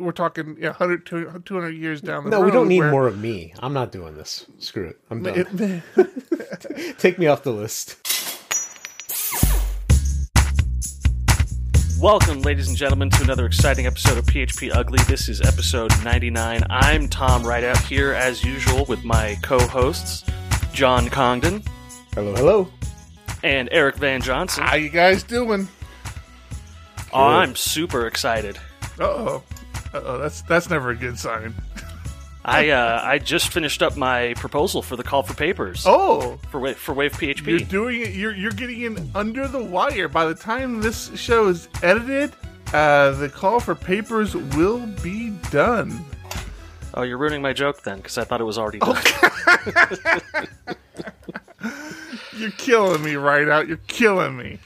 we're talking yeah, 100, 200 years down the No, road. we don't need where- more of me. I'm not doing this. Screw it. I'm done. Take me off the list. Welcome, ladies and gentlemen, to another exciting episode of PHP Ugly. This is episode 99. I'm Tom Rideout here, as usual, with my co hosts, John Congdon Hello, hello. and Eric Van Johnson. How you guys doing? Oh, I'm super excited. Uh oh. Uh oh. That's that's never a good sign. I uh, I just finished up my proposal for the call for papers Oh, for Wave, for Wave PHP. you're doing it. You're you're getting in under the wire. By the time this show is edited, uh, the call for papers will be done. Oh, you're ruining my joke then, because I thought it was already done. You're killing me right out. You're killing me.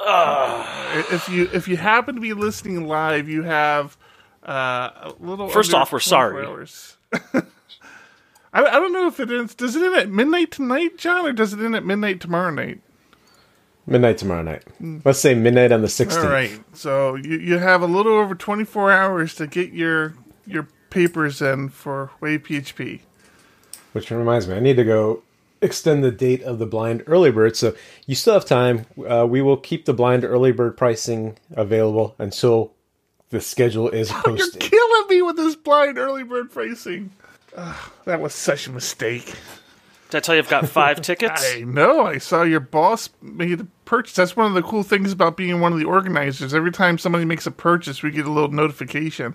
if you if you happen to be listening live, you have uh, a little. First off, we're sorry. I, I don't know if it ends. Does it end at midnight tonight, John, or does it end at midnight tomorrow night? Midnight tomorrow night. Let's say midnight on the 16th. All right. So you, you have a little over 24 hours to get your your papers in for Wave PHP. Which reminds me, I need to go extend the date of the blind early bird. So you still have time. Uh, we will keep the blind early bird pricing available until the schedule is You're killing me with this blind early bird pricing. Ugh, that was such a mistake. Did I tell you I've got five tickets? I know. I saw your boss made a purchase. That's one of the cool things about being one of the organizers. Every time somebody makes a purchase, we get a little notification.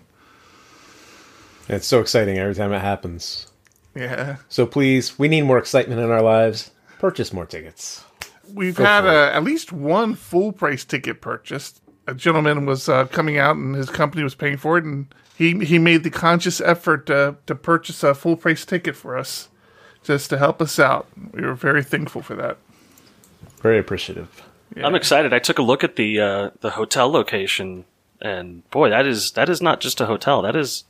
It's so exciting every time it happens. Yeah. So please, we need more excitement in our lives. Purchase more tickets. We've Go had for uh, at least one full price ticket purchased. A gentleman was uh, coming out and his company was paying for it, and he he made the conscious effort to to purchase a full price ticket for us, just to help us out. We were very thankful for that. Very appreciative. I'm excited. I took a look at the uh, the hotel location, and boy, that is that is not just a hotel. That is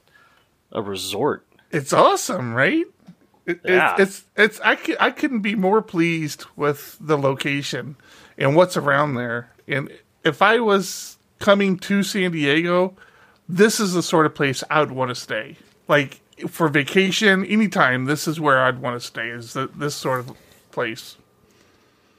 a resort. It's awesome, right? It, Yeah. it's, it's it's I could, I couldn't be more pleased with the location and what's around there. And if I was coming to San Diego, this is the sort of place I would want to stay. Like for vacation, anytime, this is where I'd want to stay. Is the, this sort of place?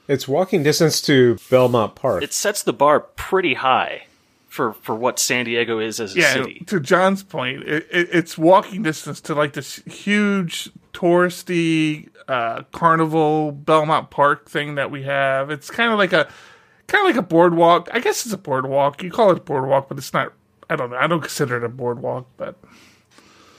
It's walking distance to Belmont Park. It sets the bar pretty high for for what San Diego is as a Yeah. city. To John's point, it, it, it's walking distance to like this huge touristy uh, carnival Belmont Park thing that we have. It's kind of like a kind of like a boardwalk. I guess it's a boardwalk. You call it a boardwalk, but it's not. I don't know. I don't consider it a boardwalk, but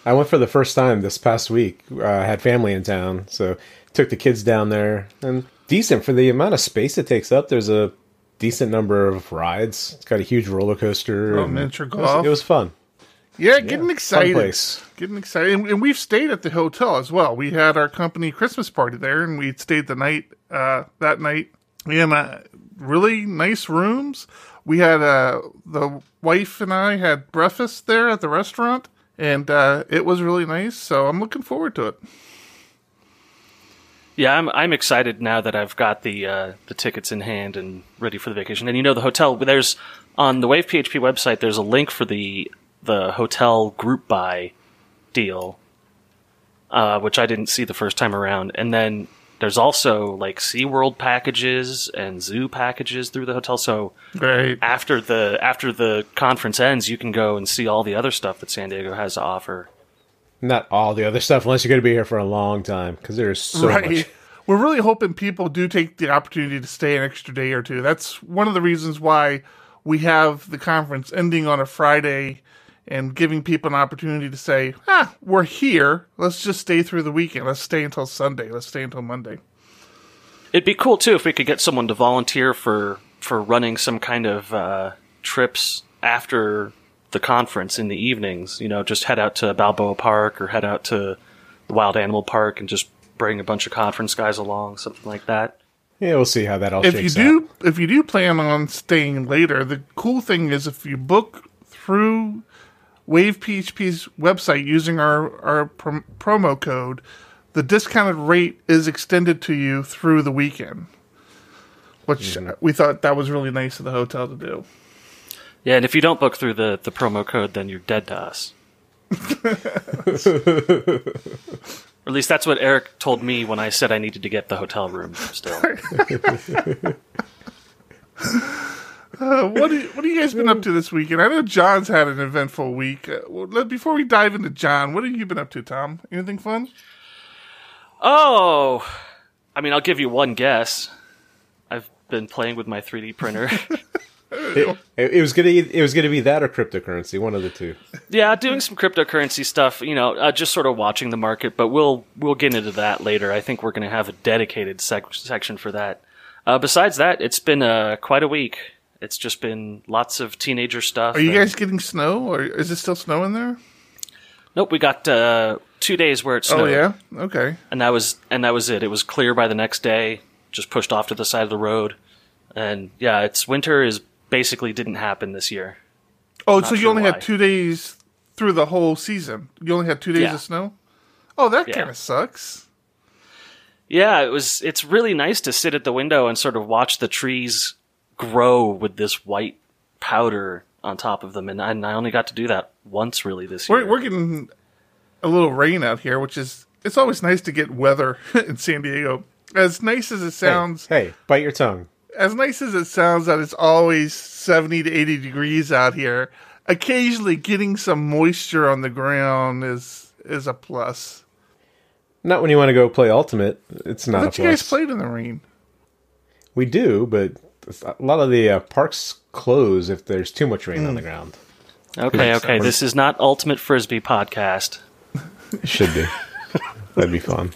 I went for the first time this past week. Uh, I had family in town, so took the kids down there, and decent for the amount of space it takes up. There's a decent number of rides. It's got a huge roller coaster. Oh, and miniature it was- golf. It was fun. yeah, getting excited. place. Getting excited, and, and we've stayed at the hotel as well. We had our company Christmas party there, and we stayed the night uh, that night. Had uh, really nice rooms. We had uh, the wife and I had breakfast there at the restaurant, and uh, it was really nice. So I'm looking forward to it. Yeah, I'm I'm excited now that I've got the uh, the tickets in hand and ready for the vacation. And you know, the hotel there's on the Wave PHP website. There's a link for the the hotel group buy deal, uh, which I didn't see the first time around. And then there's also like SeaWorld packages and zoo packages through the hotel. So Great. after the after the conference ends, you can go and see all the other stuff that San Diego has to offer. Not all the other stuff, unless you're going to be here for a long time, because there's so right. much. We're really hoping people do take the opportunity to stay an extra day or two. That's one of the reasons why we have the conference ending on a Friday and giving people an opportunity to say, ah, we're here. Let's just stay through the weekend. Let's stay until Sunday. Let's stay until Monday. It'd be cool too if we could get someone to volunteer for for running some kind of uh, trips after the conference in the evenings. You know, just head out to Balboa Park or head out to the Wild Animal Park and just bring a bunch of conference guys along, something like that. Yeah, we'll see how that all if you do out. if you do plan on staying later, the cool thing is if you book through Wave PHP's website using our our prom- promo code, the discounted rate is extended to you through the weekend. Which mm-hmm. we thought that was really nice of the hotel to do. Yeah, and if you don't book through the, the promo code, then you're dead to us. or at least that's what Eric told me when I said I needed to get the hotel room still. Uh, what, do you, what have you guys been up to this weekend? I know John's had an eventful week. Uh, well, let- before we dive into John, what have you been up to, Tom? Anything fun? Oh, I mean, I'll give you one guess. I've been playing with my 3D printer. It, it- it was gonna it was gonna be that or cryptocurrency, one of the two. yeah, doing some cryptocurrency stuff. You know, uh, just sort of watching the market. But we'll we'll get into that later. I think we're going to have a dedicated sec- section for that. Uh, besides that, it's been uh, quite a week. It's just been lots of teenager stuff. Are you and- guys getting snow, or is it still snowing there? Nope, we got uh, two days where it snowed. Oh yeah, okay. and that was and that was it. It was clear by the next day. Just pushed off to the side of the road, and yeah, it's winter is basically didn't happen this year. Oh, Not so you only why. had two days through the whole season. You only had two days Yeah. of snow. Oh, that Yeah. kind of sucks. Yeah, it was. It's really nice to sit at the window and sort of watch the trees grow with this white powder on top of them, and I, and I only got to do that once really this year. We're we're getting a little rain out here, which is it's always nice to get weather in San Diego. As nice as it sounds, Hey, bite your tongue. as nice as it sounds that it's always 70 to 80 degrees out here, occasionally getting some moisture on the ground is is a plus. Not when you want to go play Ultimate. It's I not a thought you guys played in the rain. We do, but a lot of the uh, parks close if there's too much rain on Hmm. the ground. okay, okay. This is not Ultimate Frisbee podcast. It should be. That'd be fun.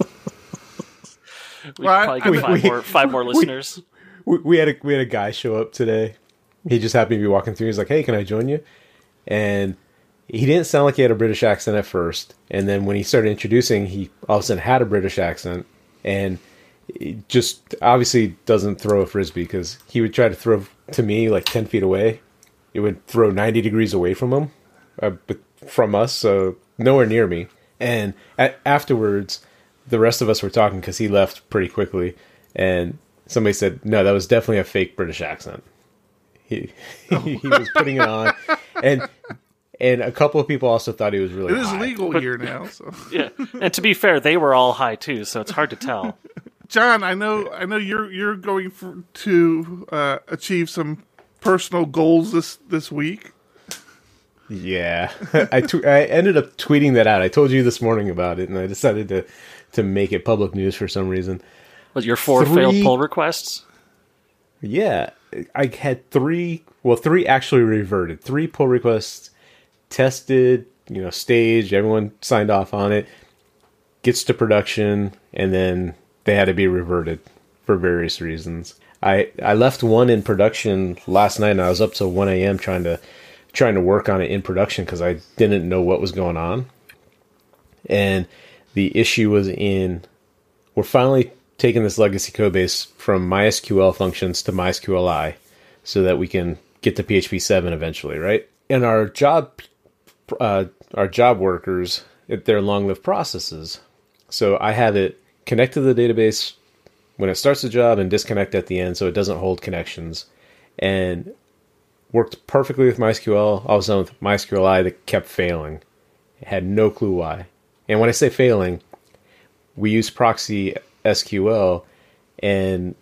We Well, probably I get five we- more five more listeners. we, we had a we had a guy show up today. He just happened to be walking through. He's like, "Hey, can I join you?" And he didn't sound like he had a British accent at first, and then when he started introducing, he all of a sudden had a British accent, and he just obviously doesn't throw a frisbee because he would try to throw to me like ten feet away. It would throw ninety degrees away from him, uh, but from us, so nowhere near me. And a- afterwards, the rest of us were talking because he left pretty quickly, and somebody said, "No, that was definitely a fake British accent." He he, he was putting it on, and and a couple of people also thought he was really. It is high. legal here now. So, Yeah, and to be fair, they were all high too, so it's hard to tell. John, I know I know you're you're going for, to uh, achieve some personal goals this this week. Yeah, I tw- I ended up tweeting that out. I told you this morning about it, and I decided to to make it public news for some reason. Was your four Three- failed pull requests? Yeah, I had three. Well, three actually reverted. Three pull requests tested. You know, staged. Everyone signed off on it. Gets to production, and then they had to be reverted for various reasons. I I left one in production last night, and I was up till one a.m. trying to trying to work on it in production because I didn't know what was going on. And the issue was in we're finally taking this legacy code base from MySQL functions to MySQLi so that we can get to PHP 7 eventually, right? And our job uh, our job workers, they're long-lived processes. So I have it connect to the database when it starts the job and disconnect at the end so it doesn't hold connections. And worked perfectly with MySQL. All of a sudden with MySQLi that kept failing. had no clue why. And when I say failing, we use proxy SQL and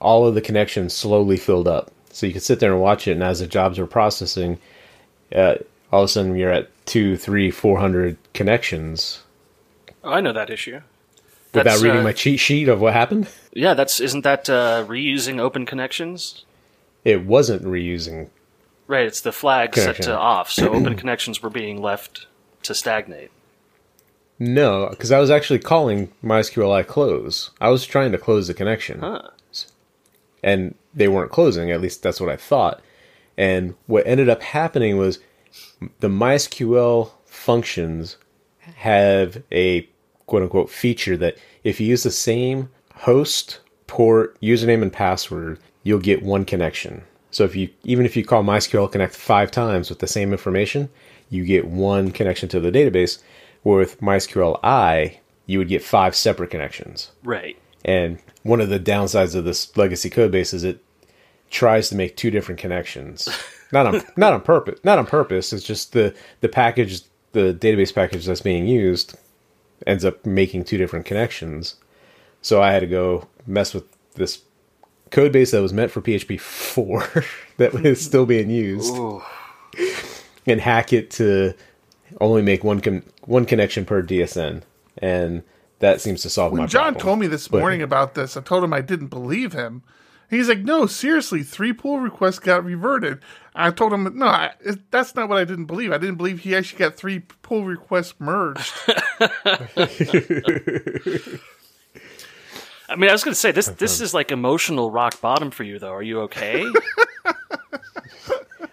all of the connections slowly filled up. So you could sit there and watch it, and as the jobs were processing, uh, all of a sudden you're at two, three, four hundred connections I know that issue. Without reading uh, my cheat sheet of what happened. Yeah, that's isn't that uh, reusing open connections? It wasn't reusing. Right, it's the flag set to off, so open connections were being left to stagnate. No, because I was actually calling MySQLi close. I was trying to close the connection. Huh. and they weren't closing. At least that's what I thought. And what ended up happening was the MySQL functions have a quote unquote feature that if you use the same host, port, username, and password, you'll get one connection. So if you even if you call MySQL Connect five times with the same information, you get one connection to the database. Where with MySQLi, you would get five separate connections. Right. And one of the downsides of this legacy code base is it tries to make two different connections. not on not on purpose. Not on purpose. It's just the the package, the database package that's being used, ends up making two different connections. So I had to go mess with this code base that was meant for PHP four that was still being used, Ooh. and hack it to only make one con- one connection per DSN, and that seems to solve my When John problem. told me this But- morning about this, I told him I didn't believe him. He's like, no, seriously, three pull requests got reverted. I told him, no, I, it, that's not what I didn't believe. I didn't believe he actually got three pull requests merged. I mean, I was going to say this. This is like emotional rock bottom for you, though. Are you okay?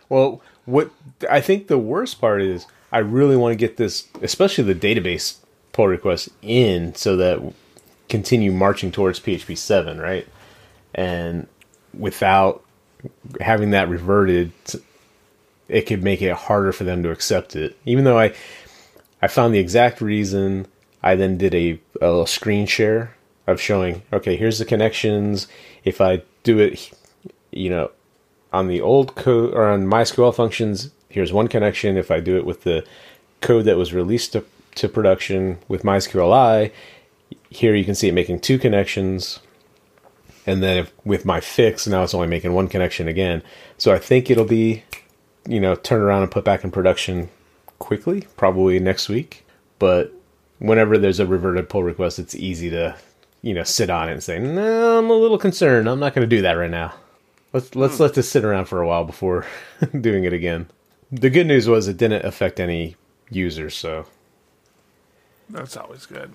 Well, what I think the worst part is, I really want to get this, especially the database pull request, in so that continue marching towards PHP seven, right? And without having that reverted, it could make it harder for them to accept it. Even though I, I found the exact reason. I then did a, a screen share of showing, okay, here's the connections. If I do it, you know, on the old code or on MySQL functions, here's one connection. If I do it with the code that was released to, to production with MySQLi, here you can see it making two connections. And then if, with my fix, now it's only making one connection again. So I think it'll be, you know, turned around and put back in production quickly, probably next week. But whenever there's a reverted pull request, it's easy to, you know, sit on it and say, no, I'm a little concerned. I'm not going to do that right now. Let's let's hmm. let this sit around for a while before doing it again. The good news was it didn't affect any users, so that's always good.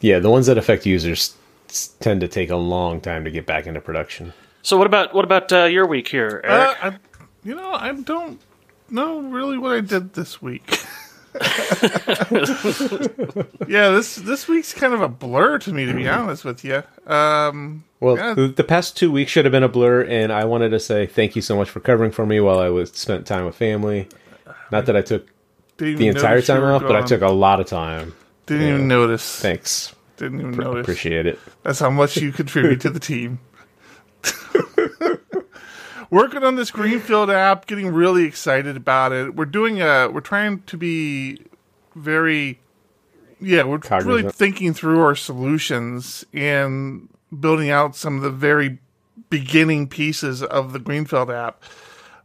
yeah, the ones that affect users tend to take a long time to get back into production. so, what about what about uh, your week here, Eric? Uh, I, you know, I don't know really what I did this week. yeah, this this week's kind of a blur to me, to be honest with you. Um, Well, Yeah. the, the past two weeks should have been a blur, and I wanted to say thank you so much for covering for me while I was spent time with family. Not that I took the entire time were off, but I took a lot of time. Didn't yeah. even notice. Thanks, Didn't even notice. appreciate it. That's how much you contribute to the team. Working on this Greenfield app, getting really excited about it. We're doing a. We're trying to be very. Yeah, we're really thinking through our solutions and building out some of the very beginning pieces of the Greenfield app.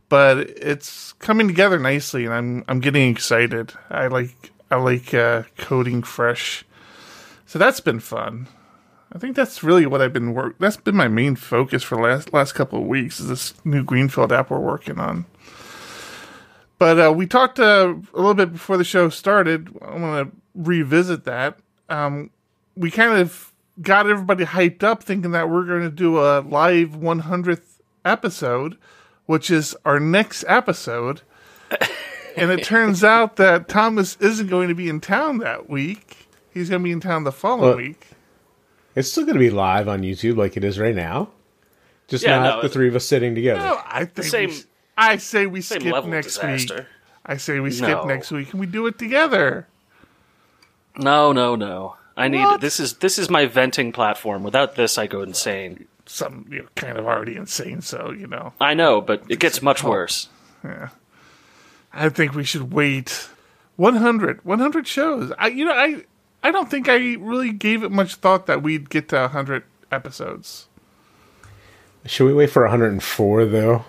But it's coming together nicely, and I'm I'm getting excited. I like I like uh, coding fresh, so that's been fun. I think that's really what I've been work. That's been my main focus for the last last couple of weeks. Is this new Greenfield app we're working on. But uh, we talked uh, a little bit before the show started. I want to revisit that. Um, we kind of got everybody hyped up, thinking that we're going to do a live 100th episode, which is our next episode. and it turns out that Thomas isn't going to be in town that week. He's going to be in town the following Well, week. It's still going to be live on YouTube like it is right now. Just Yeah, not no, the three of us sitting together. No, I think Same- we, s- I say we Same skip level of next week. I say we skip No. next week and we do it together. No, no, no. I need What? this is this is my venting platform. Without this, I go insane. Some you know, kind of already insane, so you know. I know, but it gets much oh, worse. Yeah. I think we should wait 100, 100 shows. I you know I I don't think I really gave it much thought that we'd get to 100 episodes. Should we wait for 104 though?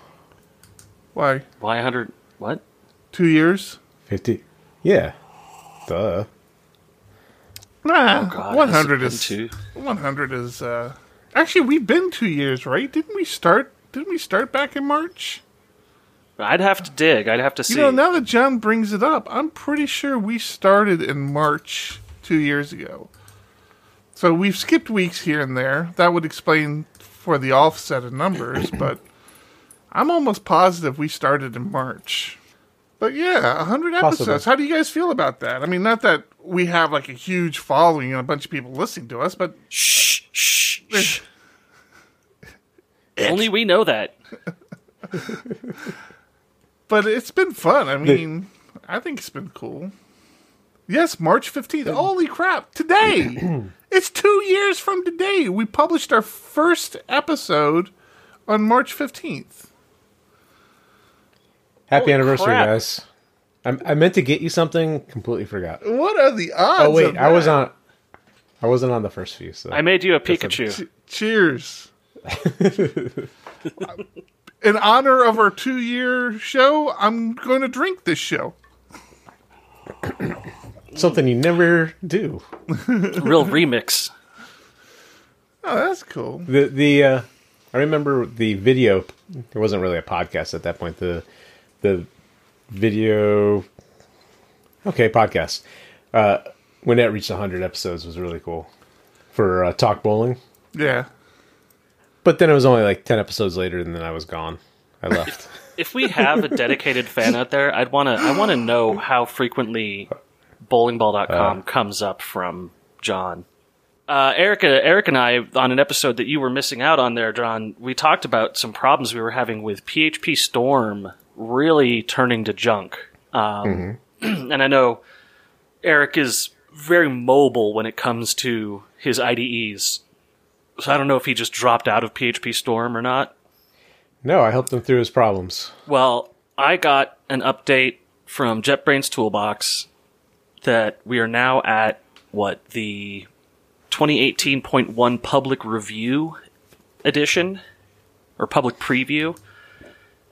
Why? Why hundred? What? 2 years? 50? Yeah. Duh. Nah, Oh, God, 100 is two? 100 is uh Actually, we've been 2 years, right? Didn't we start didn't we start back in March? I'd have to dig. I'd have to see. You know, now that John brings it up, I'm pretty sure we started in March two years ago. So we've skipped weeks here and there. That would explain for the offset of numbers, but I'm almost positive we started in March. But yeah, 100 episodes. Possible. How do you guys feel about that? I mean, not that we have like a huge following and a bunch of people listening to us, but shh, shh, shh. Only we know that. but it's been fun. I mean, I think it's been cool. Yes, March 15th. Holy crap. Today. it's two years from today. We published our first episode on March 15th. Happy Holy anniversary, crap. guys! I, I meant to get you something, completely forgot. What are the odds? Oh wait, of I was that? on. I wasn't on the first few, so I made you a Pikachu. Ch- cheers. In honor of our two-year show, I'm going to drink this show. something you never do. Real remix. Oh, that's cool. The the uh, I remember the video. There wasn't really a podcast at that point. The the video. Okay, podcast. Uh, when that reached hundred episodes was really cool for uh, talk bowling. Yeah. But then it was only like ten episodes later, and then I was gone. I left. If we have a dedicated fan out there, I'd want to. I want to know how frequently bowlingball.com comes up from John. Uh, Erica, Eric and I, on an episode that you were missing out on there, John, we talked about some problems we were having with PHP Storm really turning to junk. Um, and I know Eric is very mobile when it comes to his IDEs. So I don't know if he just dropped out of PHP Storm or not. no, I helped him through his problems. Well, I got an update from JetBrains Toolbox that we are now at what the 2018.1 public review edition or public preview,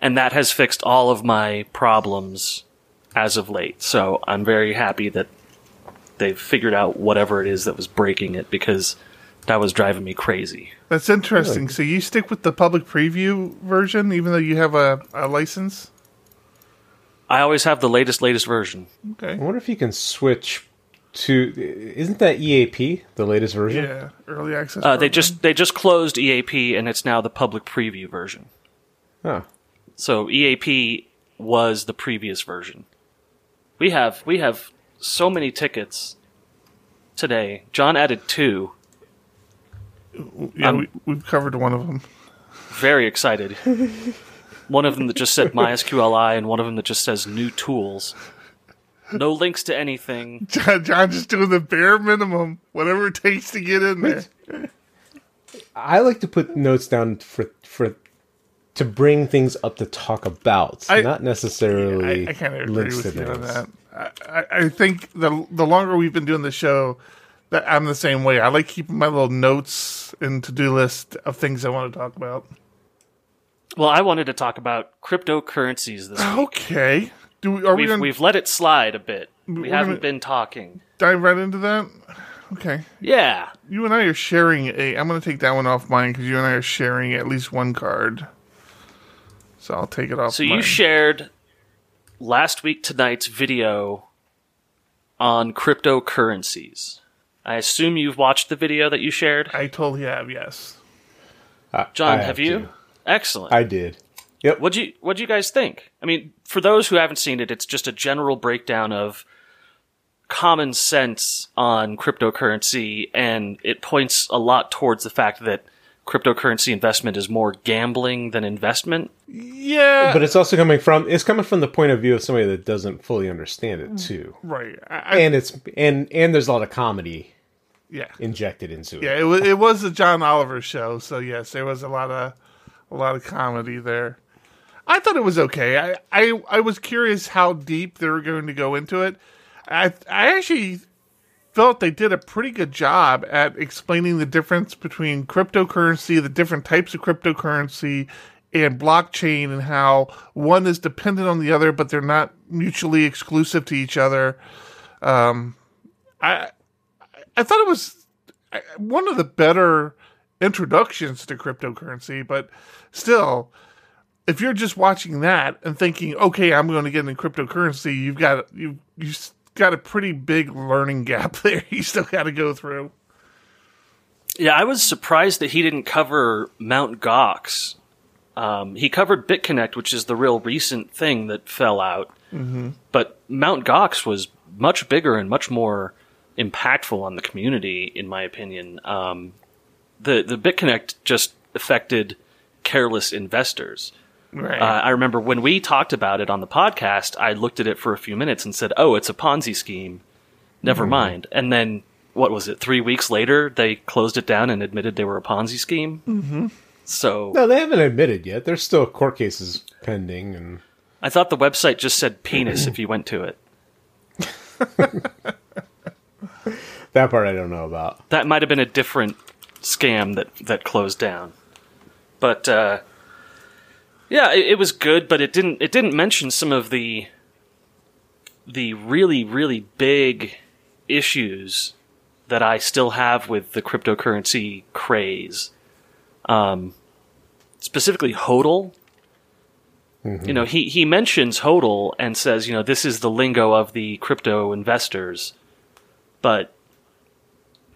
and that has fixed all of my problems as of late. So I'm very happy that they've figured out whatever it is that was breaking it because that was driving me crazy. That's interesting. So you stick with the public preview version, even though you have a, a license? I always have the latest, latest version. Okay. I wonder if you can switch to. Isn't that EAP the latest version? Yeah. Early access. Uh, they just they just closed EAP and it's now the public preview version. Oh, So EAP was the previous version. We have we have so many tickets today. John added two. Yeah, I'm- we, we've covered one of them. Very excited. one of them that just said MySQLi and one of them that just says new tools. No links to anything. John, John just doing the bare minimum, whatever it takes to get in there. I like to put notes down for for to bring things up to talk about, I- not necessarily I, I kind of agree links with to you on that. I, I, I think the the longer we've been doing the show, that I'm the same way. I like keeping my little notes and to do list of things I want to talk about. Well, I wanted to talk about cryptocurrencies this week. Okay, do we, are we We've, going to we've let it slide a bit. We haven't been talking. dive right into that? Okay, Yeah. you and I are sharing a. I'm going to take that one off mine because you and I are sharing at least one card. So I'll take it off. So mine. you shared last week tonight's video on cryptocurrencies. I assume you've watched the video that you shared. I totally have yes. I- John, I have you? to. Excellent. I did. Yep. What'd you What'd you guys think? I mean, for those who haven't seen it, it's just a general breakdown of common sense on cryptocurrency, and it points a lot towards the fact that cryptocurrency investment is more gambling than investment. Yeah, But it's also coming from it's coming from the point of view of somebody that doesn't fully understand Mm. it too, right. I, I, and it's and and there's a lot of comedy yeah, injected into it. yeah. It was it was a John Oliver show, so yes, there was a lot of a lot of comedy there. I thought it was okay. I I, I was curious how deep they were going to go into it. I I actually felt they did a pretty good job at explaining the difference between cryptocurrency, the different types of cryptocurrency, and blockchain, and how one is dependent on the other, but they're not mutually exclusive to each other. Um, I I thought it was one of the better introductions to cryptocurrency, but still, if you're just watching that and thinking, okay, I'm going to get into cryptocurrency, you've got you you got a pretty big learning gap there. You still got to go through. Yeah, I was surprised that he didn't cover Mount Gox. Um, he covered BitConnect, which is the real recent thing that fell out. Mm-hmm. But Mount Gox was much bigger and much more impactful on the community, in my opinion. Um, the the BitConnect just affected careless investors. Right. Uh, I remember when we talked about it on the podcast, I looked at it for a few minutes and said, "Oh, it's a Ponzi scheme. Never mind." And then what was it? Three weeks later, they closed it down and admitted they were a Ponzi scheme. Mm-hmm. So No, they haven't admitted yet. There's still court cases pending, and I thought the website just said penis if you went to it. That part I don't know about. That might have been a different scam that that closed down. But uh, yeah, it, it was good, but it didn't it didn't mention some of the the really really big issues that I still have with the cryptocurrency craze. Um, specifically HODL. You know, he, he mentions HODL and says, you know, this is the lingo of the crypto investors. But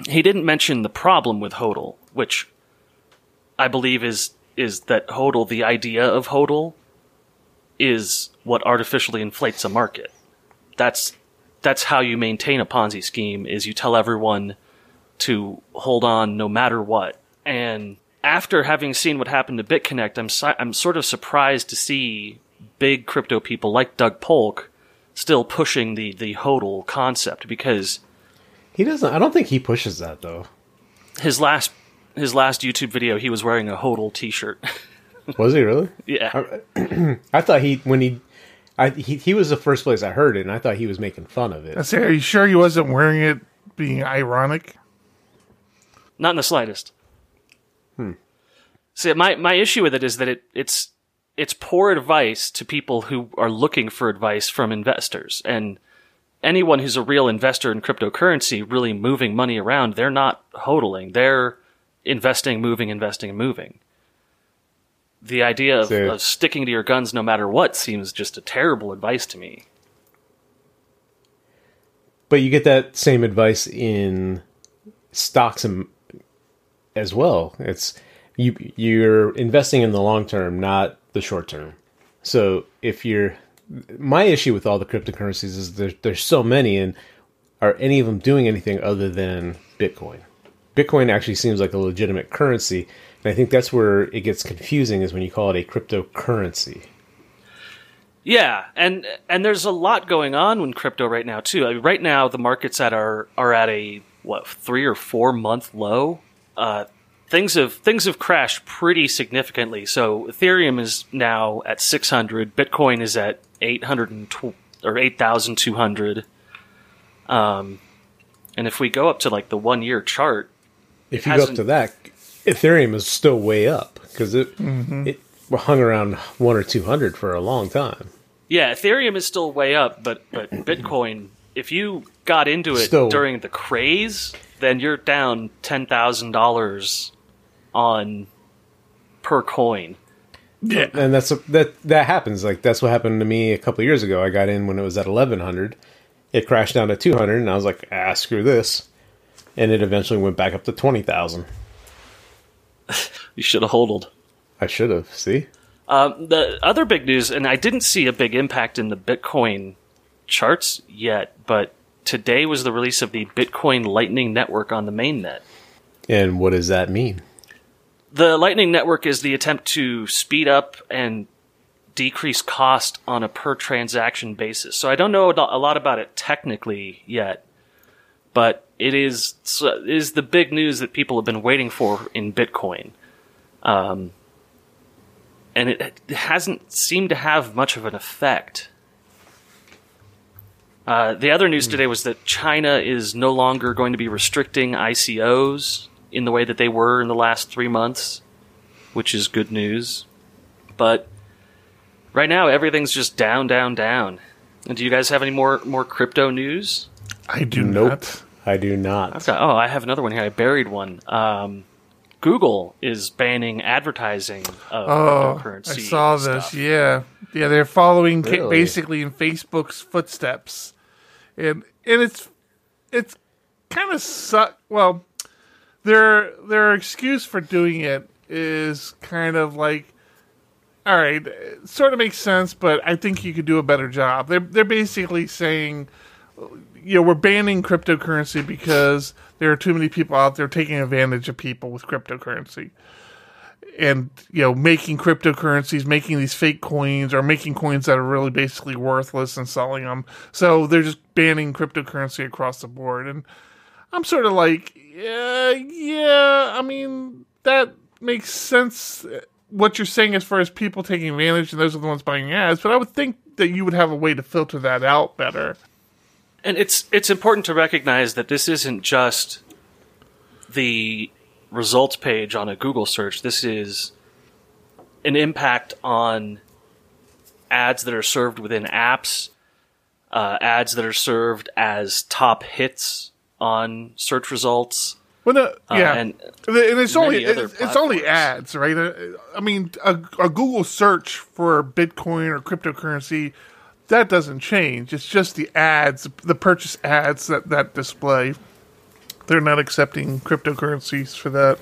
he didn't mention the problem with HODL, which I believe is is that HODL, the idea of HODL, is what artificially inflates a market. That's that's how you maintain a Ponzi scheme is you tell everyone to hold on no matter what. And after having seen what happened to BitConnect, I'm si- I'm sort of surprised to see big crypto people like Doug Polk still pushing the the HODL concept because He doesn't. I don't think he pushes that though. his last his last YouTube video he was wearing a HODL t-shirt. Was he really? yeah. I thought he when he, I he, he was the first place I heard it, and I thought he was making fun of it. I say, are you sure he wasn't wearing it being ironic? Not in the slightest. Hmm. See, my my issue with it is that it it's it's poor advice to people who are looking for advice from investors and anyone who's a real investor in cryptocurrency, really moving money around. They're not hodling. They're investing, moving, investing, moving. The idea of, So- of sticking to your guns no matter what seems just a terrible advice to me. But you get that same advice in stocks and as well. It's you you're investing in the long term, not the short term. So if you're my issue with all the cryptocurrencies is there's there's so many and are any of them doing anything other than Bitcoin? Bitcoin actually seems like a legitimate currency, and I think that's where it gets confusing is when you call it a cryptocurrency. Yeah, and and there's a lot going on in crypto right now too. I mean, right now, the markets at are are at a what three or four month low. Uh, things have things have crashed pretty significantly. So Ethereum is now at 600. Bitcoin is at 800 and or 8,200. Um, and if we go up to like the one year chart, If you go up to that, Ethereum is still way up because it it hung around one or two hundred for a long time. Yeah, Ethereum is still way up, but but Bitcoin, if you got into it Still- during the craze, then you're down ten thousand dollars on per coin. Yeah. and that's that that happens. Like that's what happened to me a couple years ago. I got in when it was at eleven hundred. It crashed down to two hundred, and I was like, ah, screw this. And it eventually went back up to twenty thousand. You should have hodled. I should have. See, Um, the other big news, and I didn't see a big impact in the Bitcoin charts yet, but today was the release of the Bitcoin Lightning Network on the mainnet. and what does that mean? The Lightning Network is the attempt to speed up and decrease cost on a per transaction basis. So I don't know a lot about it technically yet, but it is it is the big news that people have been waiting for in Bitcoin. Um, and it, it hasn't seemed to have much of an effect. Uh, the other news today was that China is no longer going to be restricting ICOs in the way that they were in the last three months, which is good news. But right now, everything's just down, down, down. And do you guys have any more more crypto news? I do Nope. not. I do not. I've got, oh, I have another one here. I buried one. Um, Google is banning advertising of Oh, cryptocurrency. I saw this. stuff. Yeah, yeah, they're following ca- basically in Facebook's footsteps, and and it's it's kind of suck. Well, their their excuse for doing it is kind of like, all right, it sort of makes sense, but I think you could do a better job. They're they're basically saying, you know, we're banning cryptocurrency because there are too many people out there taking advantage of people with cryptocurrency. And you know making cryptocurrencies making these fake coins or making coins that are really basically worthless and selling them so they're just banning cryptocurrency across the board. And i'm sort of like yeah yeah i mean that makes sense what you're saying as far as people taking advantage and those are the ones buying ads, but I would think that you would have a way to filter that out better. And it's it's important to recognize that this isn't just the results page on a Google search. This is an impact on ads that are served within apps, uh, ads that are served as top hits on search results. Well, no, yeah, and and it's only it's, it's only ads, right? Uh, I mean, a, a Google search for Bitcoin or cryptocurrency that doesn't change. It's just the ads, the purchase ads that that display. They're not accepting cryptocurrencies for that.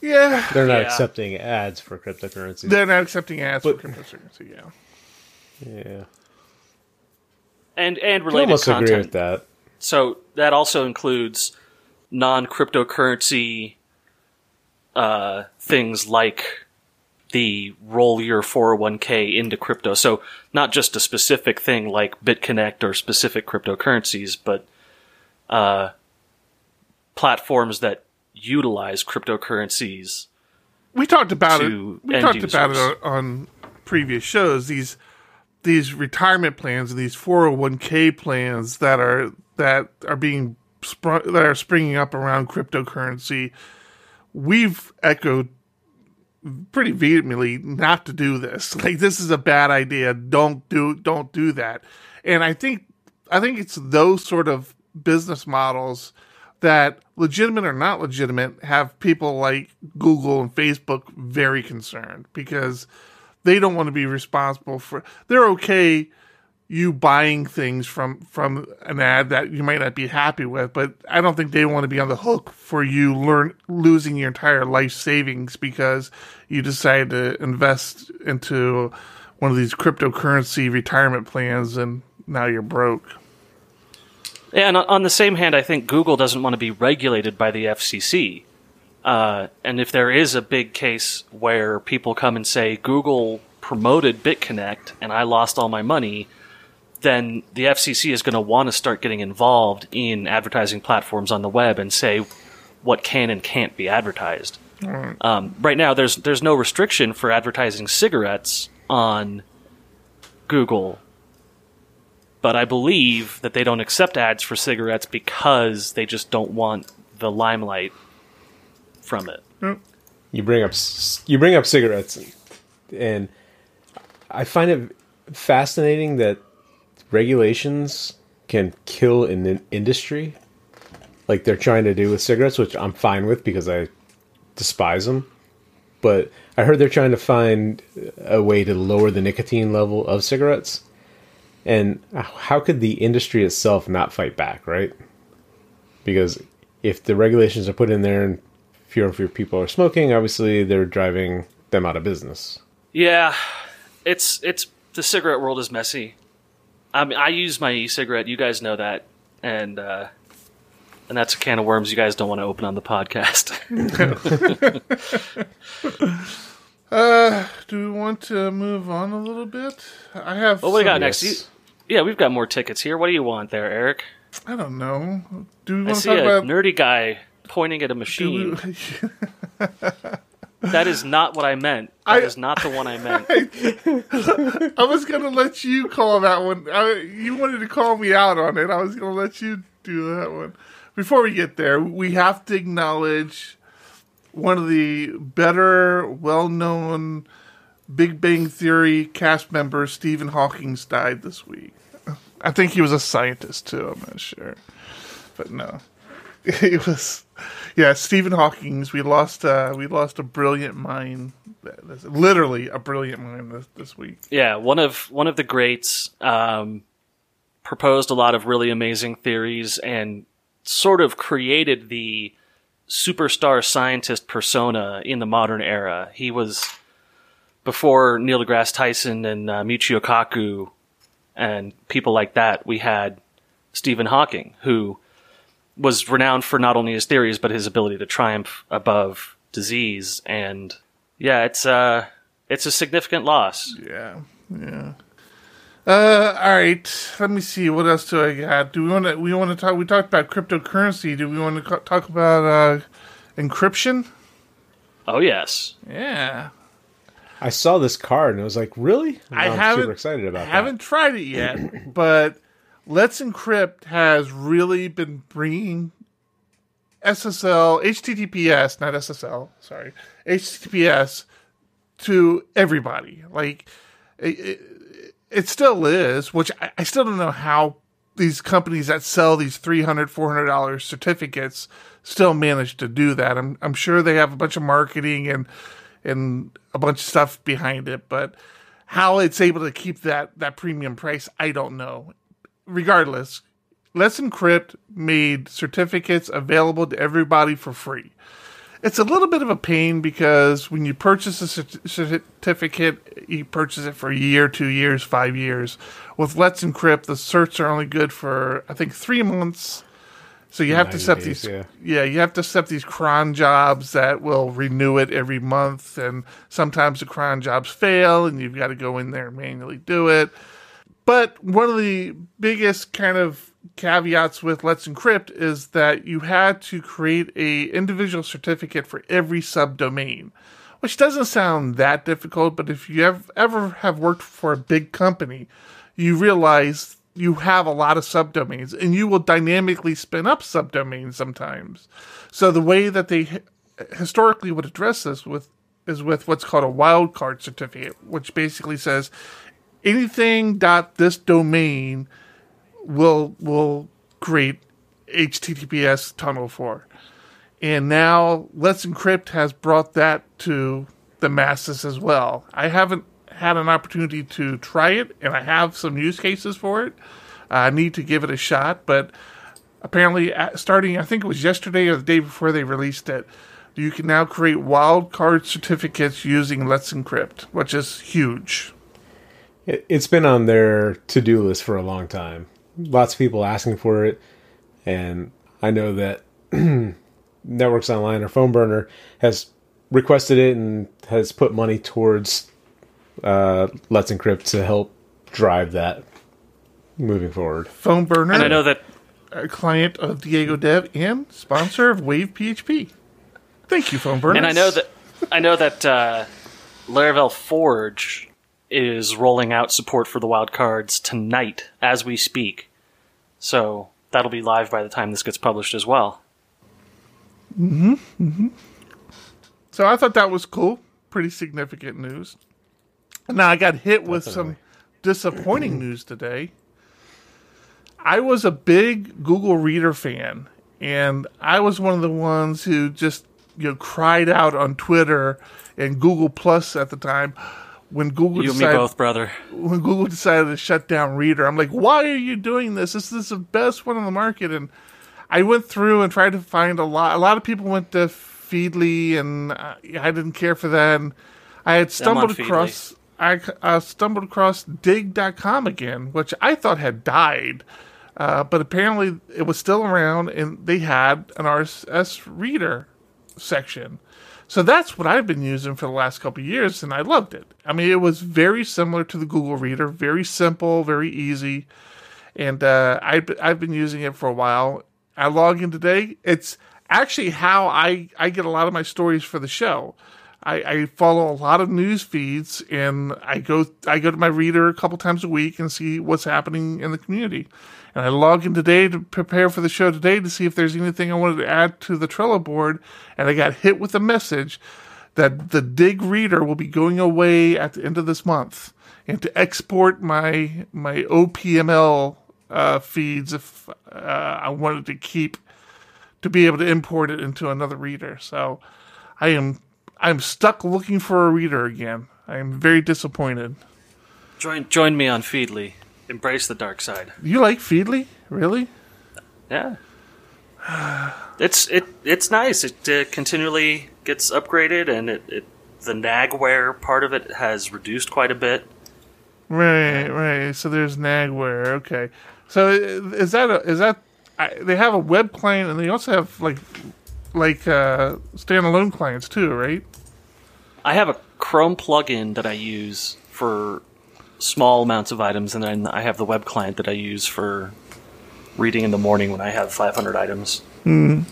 Yeah, They're not Yeah. accepting ads for cryptocurrency. they're not accepting ads But- for cryptocurrency. Yeah. yeah. And and I related almost content. agree with that. So that also includes non cryptocurrency uh, things like the roll your 401k into crypto. So not just a specific thing like BitConnect or specific cryptocurrencies, but uh, platforms that utilize cryptocurrencies. we talked about to it. We end talked about it on, on previous shows. These these retirement plans and these four hundred one k plans that are that are being sprung that are springing up around cryptocurrency. We've echoed pretty vehemently not to do this. Like this is a bad idea. Don't do don't do that. And I think I think it's those sort of business models that legitimate or not legitimate have people like Google and Facebook very concerned because they don't want to be responsible for they're okay you buying things from from an ad that you might not be happy with but i don't think they want to be on the hook for you learn losing your entire life savings because you decided to invest into one of these cryptocurrency retirement plans and now you're broke yeah And on the same hand, I think Google doesn't want to be regulated by the FCC. Uh, and if there is a big case where people come and say Google promoted BitConnect and I lost all my money, then the FCC is going to want to start getting involved in advertising platforms on the web and say what can and can't be advertised. Um, right now, there's there's no restriction for advertising cigarettes on Google but I believe that they don't accept ads for cigarettes because they just don't want the limelight from it. you bring up you bring up cigarettes and i find it fascinating that regulations can kill an industry like they're trying to do with cigarettes which i'm fine with because i despise them but i heard they're trying to find a way to lower the nicotine level of cigarettes and how could the industry itself not fight back right because if the regulations are put in there and fewer and fewer people are smoking, obviously they're driving them out of business. Yeah, it's it's the cigarette world is messy. I mean, I use my e-cigarette. You guys know that, and uh, and that's a can of worms you guys don't want to open on the podcast. do we want to move on a little bit i have Oh, what do we got next? You, yeah, we've got more tickets here. What do you want there, Eric? i don't know do we I want to see talk a about nerdy guy pointing at a machine. That is not what I meant. That is I- not the one I meant. I was gonna let you call that one. I, you wanted to call me out on it. I was gonna let you do that one. Before we get there, we have to acknowledge one of the better, well-known Big Bang Theory cast members, Stephen Hawking's died this week. I think he was a scientist too. I'm not sure, but no, it was. Yeah, Stephen Hawking's. We lost. Uh, we lost a brilliant mind. Literally a brilliant mind this, this week. Yeah, one of one of the greats um, proposed a lot of really amazing theories and sort of created the superstar scientist persona in the modern era. He was before Neil deGrasse Tyson and uh, Michio Kaku and people like that. We had Stephen Hawking, who was renowned for not only his theories but his ability to triumph above disease. And yeah, it's uh, it's a significant loss. Yeah, yeah. Uh, all right. Let me see. What else do I got? Do we want to? We want to talk. We talked about cryptocurrency. Do we want to co- talk about uh, encryption? Oh yes. Yeah. I saw this card and I was like, really? And I I'm haven't super excited about I haven't tried it yet, but Let's Encrypt has really been bringing SSL, HTTPS, not SSL, sorry, HTTPS to everybody. Like it, it, it still is, which I, I still don't know how these companies that sell these $300, $400 certificates still manage to do that. I'm I'm sure they have a bunch of marketing and and a bunch of stuff behind it, but how it's able to keep that that premium price, I don't know. Regardless, Let's Encrypt made certificates available to everybody for free. It's a little bit of a pain because when you purchase a certificate, you purchase it for a year, two years, five years. With Let's Encrypt, the certs are only good for I think three months. So you have to set days, these, yeah. yeah, you have to set these cron jobs that will renew it every month, and sometimes the cron jobs fail, and you've got to go in there and manually do it. But one of the biggest kind of caveats with Let's Encrypt is that you had to create a individual certificate for every subdomain, which doesn't sound that difficult. But if you have ever have worked for a big company, you realize you have a lot of subdomains, and you will dynamically spin up subdomains sometimes. So the way that they historically would address this with is with what's called a wildcard certificate, which basically says anything dot this domain will will create HTTPS tunnel for. And now Let's Encrypt has brought that to the masses as well. I haven't had an opportunity to try it, and I have some use cases for it. I need to give it a shot, but apparently, uh, starting I think it was yesterday or the day before they released it, you can now create wildcard certificates using Let's Encrypt, which is huge. It, it's been on their to-do list for a long time. Lots of people asking for it, and I know that Networks Online or Phone Burner has requested it and has put money towards uh, Let's Encrypt to help drive that moving forward. Phone burner. And I know that a client of Diego Dev and sponsor of Wave PHP. Thank you, phone burner. And I know that I know that uh, Laravel Forge is rolling out support for the wildcards tonight as we speak. So that'll be live by the time this gets published as well. Hmm. So I thought that was cool. Pretty significant news. Now I got hit with some disappointing news today. I was a big Google Reader fan, and I was one of the ones who just you know cried out on Twitter and Google Plus at the time when Google You decided both, brother. when Google decided to shut down Reader. I'm like, why are you doing this? This is the best one on the market. And I went through and tried to find a lot. A lot of people went to Feedly, and uh, I didn't care for that. And I had stumbled across. I uh, stumbled across Digg.com again, which I thought had died, uh, but apparently it was still around, and they had an RSS reader section. So that's what I've been using for the last couple of years, and I loved it. I mean, it was very similar to the Google Reader, very simple, very easy, and uh, I've I've been using it for a while. I log in today. It's actually how I I get a lot of my stories for the show. I, I follow a lot of news feeds, and I go I go to my reader a couple times a week and see what's happening in the community. And I log in today to prepare for the show today to see if there's anything I wanted to add to the Trello board. And I got hit with a message that the Digg Reader will be going away at the end of this month, and to export my my OPML uh, feeds if uh, I wanted to keep to be able to import it into another reader. So I am I'm stuck looking for a reader again. I am very disappointed. Join join me on Feedly. Embrace the dark side. You like Feedly? Really? Yeah. It's it it's nice. It uh, continually gets upgraded, and it, it the nagware part of it has reduced quite a bit. Right, right. So there's Nagware. Okay. So is that a, is that I, they have a web client and they also have like like uh, standalone clients too, right? I have a Chrome plugin that I use for small amounts of items, and then I have the web client that I use for reading in the morning when I have 500 items. Hmm.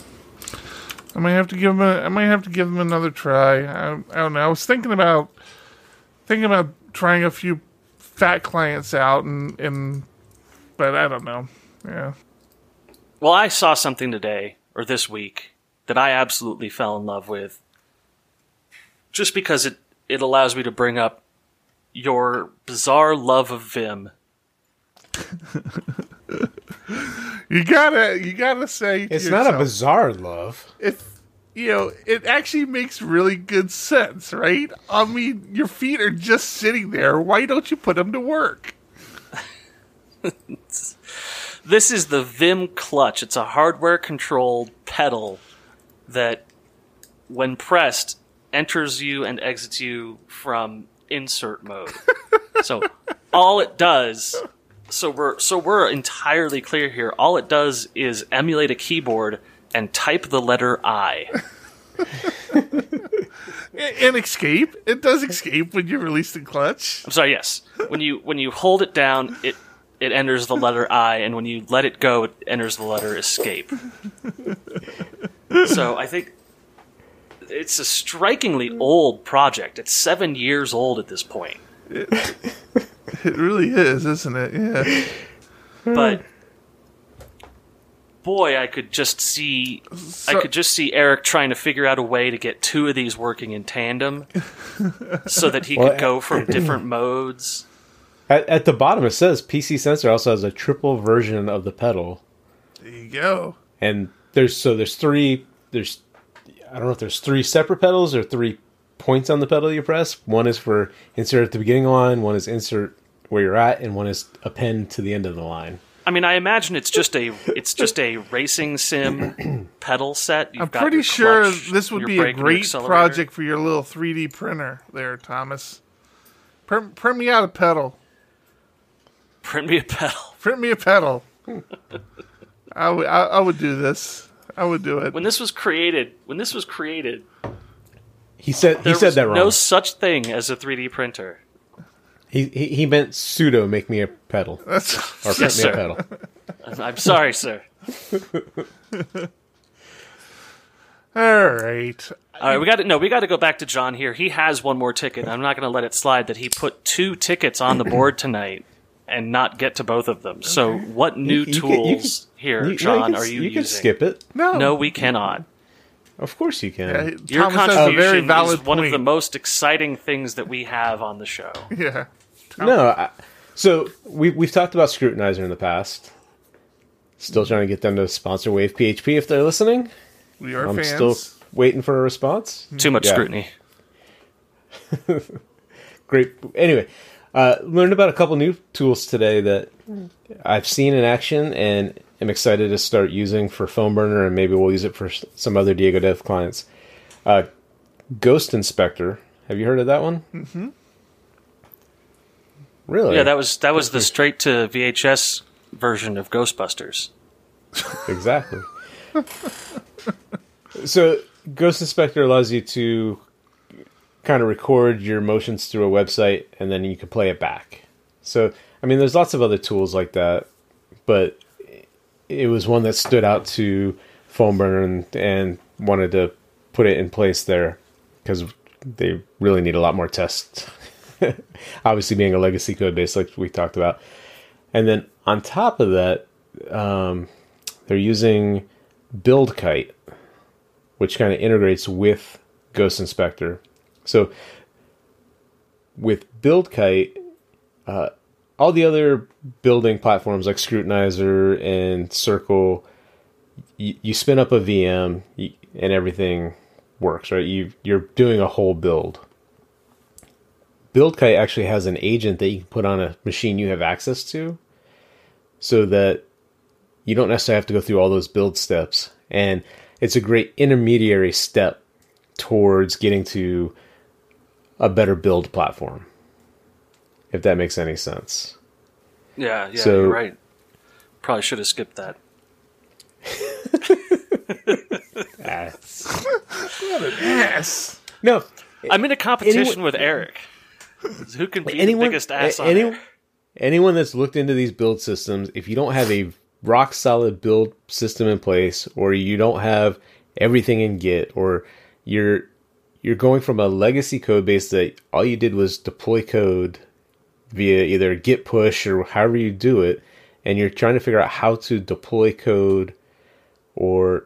I might have to give them. A, I might have to give them another try. I, I don't know. I was thinking about thinking about trying a few fat clients out, and and but I don't know. Yeah. Well, I saw something today or this week that I absolutely fell in love with, just because it it allows me to bring up your bizarre love of Vim. You gotta, you gotta say to It's not a bizarre love. If you know, it actually makes really good sense, right? I mean, your feet are just sitting there. Why don't you put them to work? This is the Vim Clutch. It's a hardware controlled pedal that, when pressed, enters you and exits you from insert mode. so all it does so we're so we're entirely clear here. All it does is emulate a keyboard and type the letter I. And escape. It does escape when you release the clutch. I'm sorry, yes. When you when you hold it down, it it enters the letter I, and when you let it go, it enters the letter escape. so I think it's a strikingly old project. It's seven years old at this point. It really is, isn't it? Yeah. Hmm. but boy, I could just see I could just see Eric trying to figure out a way to get two of these working in tandem, so that he Well, could go from different modes. At, at the bottom, it says PC Sensor also has a triple version of the pedal, There you go. and there's so there's three. There's I don't know if there's three separate pedals or three points on the pedal you press. One is for insert at the beginning of the line. One is insert where you're at, and one is append to the end of the line. I mean, I imagine it's just a it's just a racing sim pedal set. You've I'm got pretty your sure clutch, this would be a brake, and your great project for your little 3D printer there, Thomas. Print, print me out a pedal. Print me a pedal. Print me a pedal. I I- I would do this. I would do it. When this was created, when this was created, He said he said that wrong. no such thing as a 3D printer. he, he he meant pseudo make me a pedal or That's print Yes, me sir. a pedal. I'm sorry, sir. all right. All right, we got to no, we got to go back to John here. He has one more ticket. I'm not going to let it slide that he put two tickets on the board tonight and not get to both of them. So, what new You- you can- you tools can- here, You- no, John, can, are you, you using? can skip it. No, No, we cannot. Of course you can. Yeah, Your Thomas a contribution very valid is one of the most exciting things that we have on the show. Yeah. No, I, so we we've talked about Scrutinizer in the past. Still trying to get them to sponsor Wave PHP if they're listening. We are I'm fans. still waiting for a response. Too much Yeah. scrutiny. Great. Anyway, uh, learned about a couple new tools today that I've seen in action and am excited to start using for Phone Burner and maybe we'll use it for some other Diego Dev clients. Uh, Ghost Inspector. Have you heard of that one? Mm-hmm. Really? Yeah, that was that was the straight to VHS version of Ghostbusters. exactly. so, Ghost Inspector allows you to kind of record your motions through a website and then you can play it back. So, I mean, there's lots of other tools like that, but it was one that stood out to Phone Burner and, and wanted to put it in place there because they really need a lot more tests. Obviously, being a legacy code base, like we talked about. And then on top of that, um, they're using BuildKite, which kind of integrates with Ghost Inspector. So with BuildKite, uh, all the other building platforms like Scrutinizer and Circle, you, you spin up a VM and everything works, right? You you're doing a whole build. BuildKite actually has an agent that you can put on a machine you have access to, so that you don't necessarily have to go through all those build steps. And it's a great intermediary step towards getting to a better build platform. If that makes any sense. Yeah, yeah, So- you're right. Probably should have skipped that. Yes. No, I'm in a competition Anyone- with Eric. Who can be anyone, the biggest ass a- on any- anyone that's looked into these build systems, if you don't have a rock solid build system in place, or you don't have everything in Git, or you're you're going from a legacy code base that all you did was deploy code via either Git push or however you do it, and you're trying to figure out how to deploy code or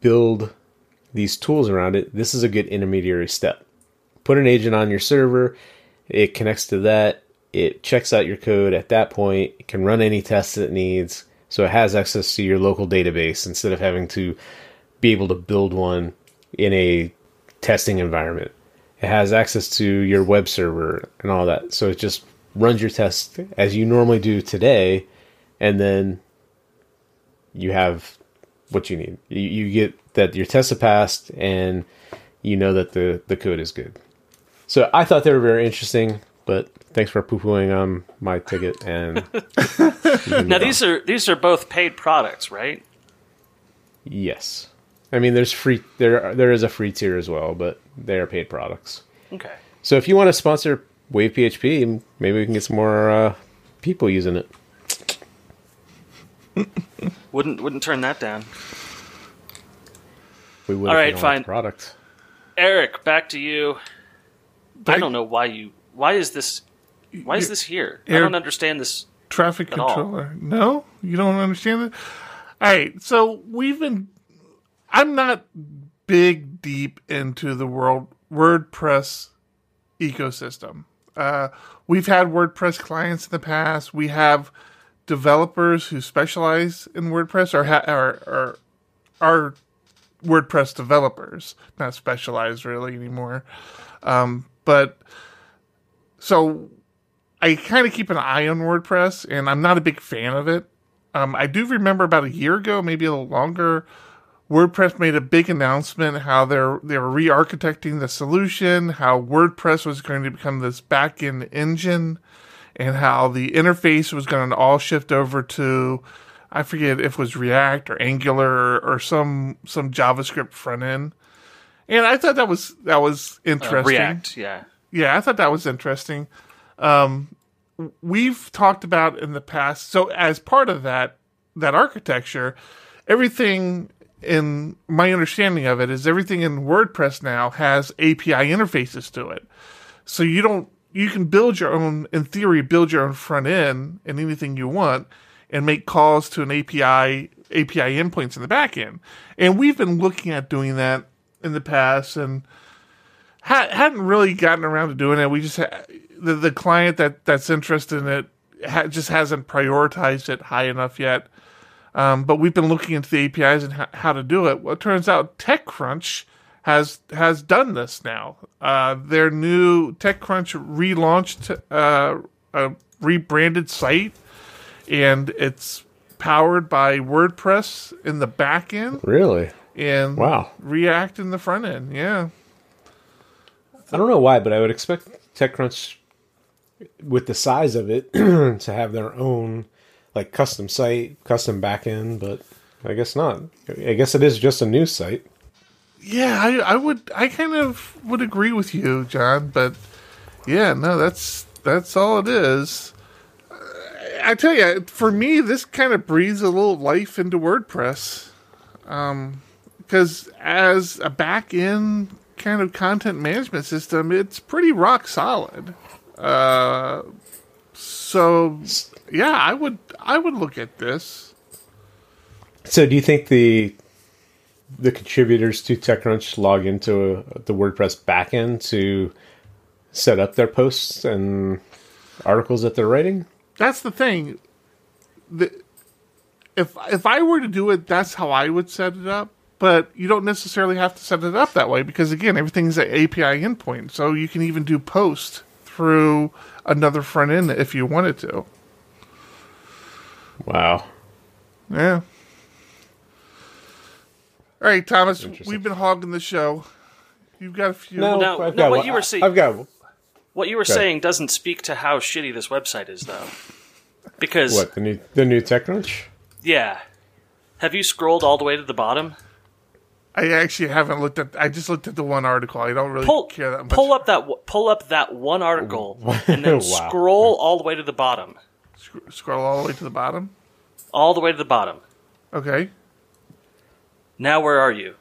build these tools around it, this is a good intermediary step. Put an agent on your server, it connects to that, it checks out your code at that point, it can run any tests it needs, so it has access to your local database instead of having to be able to build one in a testing environment. It has access to your web server and all that. So it just runs your test as you normally do today, and then you have what you need. You, you get that your tests have passed, and you know that the, the code is good. So I thought they were very interesting, but thanks for poo pooing on um, my ticket. And now these are these are both paid products, right? Yes, I mean there's free there there is a free tier as well, but they are paid products. Okay. So if you want to sponsor Wave PHP, maybe we can get some more uh, people using it. wouldn't wouldn't turn that down. We would. All if we right, don't like fine. the Product. Eric, back to you. I don't know why you. Why is this? Why is this here? I don't understand this. traffic At all. controller. No, you don't understand it. All right, so we've been. I'm not big deep into the world WordPress ecosystem. Uh, we've had WordPress clients in the past. We have developers who specialize in WordPress or ha- are, are WordPress developers, not specialized really anymore. Um, but so I kind of keep an eye on WordPress, and I'm not a big fan of it. Um, I do remember about a year ago, maybe a little longer, WordPress made a big announcement how they're they were re-architecting the solution, how WordPress was going to become this back-end engine, and how the interface was going to all shift over to I forget if it was React or Angular or, or some some JavaScript front end. And I thought that was that was Uh, interesting React, yeah. yeah, I thought that was interesting. Um, we've talked about in the past. So as part of that that architecture, everything in my understanding of it is everything in WordPress now has API interfaces to it. So you don't you can build your own in theory build your own front end and anything you want and make calls to an API API endpoints in the back end. And we've been looking at doing that in the past and ha- hadn't really gotten around to doing it. We just ha- the the client that that's interested in it ha- just hasn't prioritized it high enough yet. Um, but we've been looking into the APIs and ho- how to do it. Well, it turns out TechCrunch has has done this now. Uh, their new TechCrunch relaunched uh, a rebranded site, and it's powered by WordPress in the back end Really? and Wow. React in the front end. Yeah. I don't know why, but I would expect TechCrunch, with the size of it, to have their own like custom site, custom backend. But I guess not. I guess it is just a news site. Yeah, I, I would I kind of would agree with you, John, but yeah, no, that's that's all it is. I tell you, for me, this kind of breathes a little life into WordPress, because as a back end kind of content management system, it's pretty rock solid. Uh, so yeah, I would I would look at this. So, do you think the the contributors to TechCrunch log into a, the WordPress backend to set up their posts and articles that they're writing? that's the thing. The, if if I were to do it, that's how I would set it up. But you don't necessarily have to set it up that way because again, everything's an API endpoint, so you can even do post through another front end if you wanted to. Wow. Yeah. All right, Thomas, we've been hogging the show. You've got a few. No. I've no, got what one- you were saying- I've got What you were Okay. saying doesn't speak to how shitty this website is, though. Because what the new the new TechCrunch. yeah, have you scrolled all the way to the bottom? I actually haven't looked at. I just looked at the one article. I don't really Pull care that much. pull up that pull up that one article and then Wow. scroll all the way to the bottom, Sc- scroll all the way to the bottom. all the way to the bottom. Okay. Now where are you?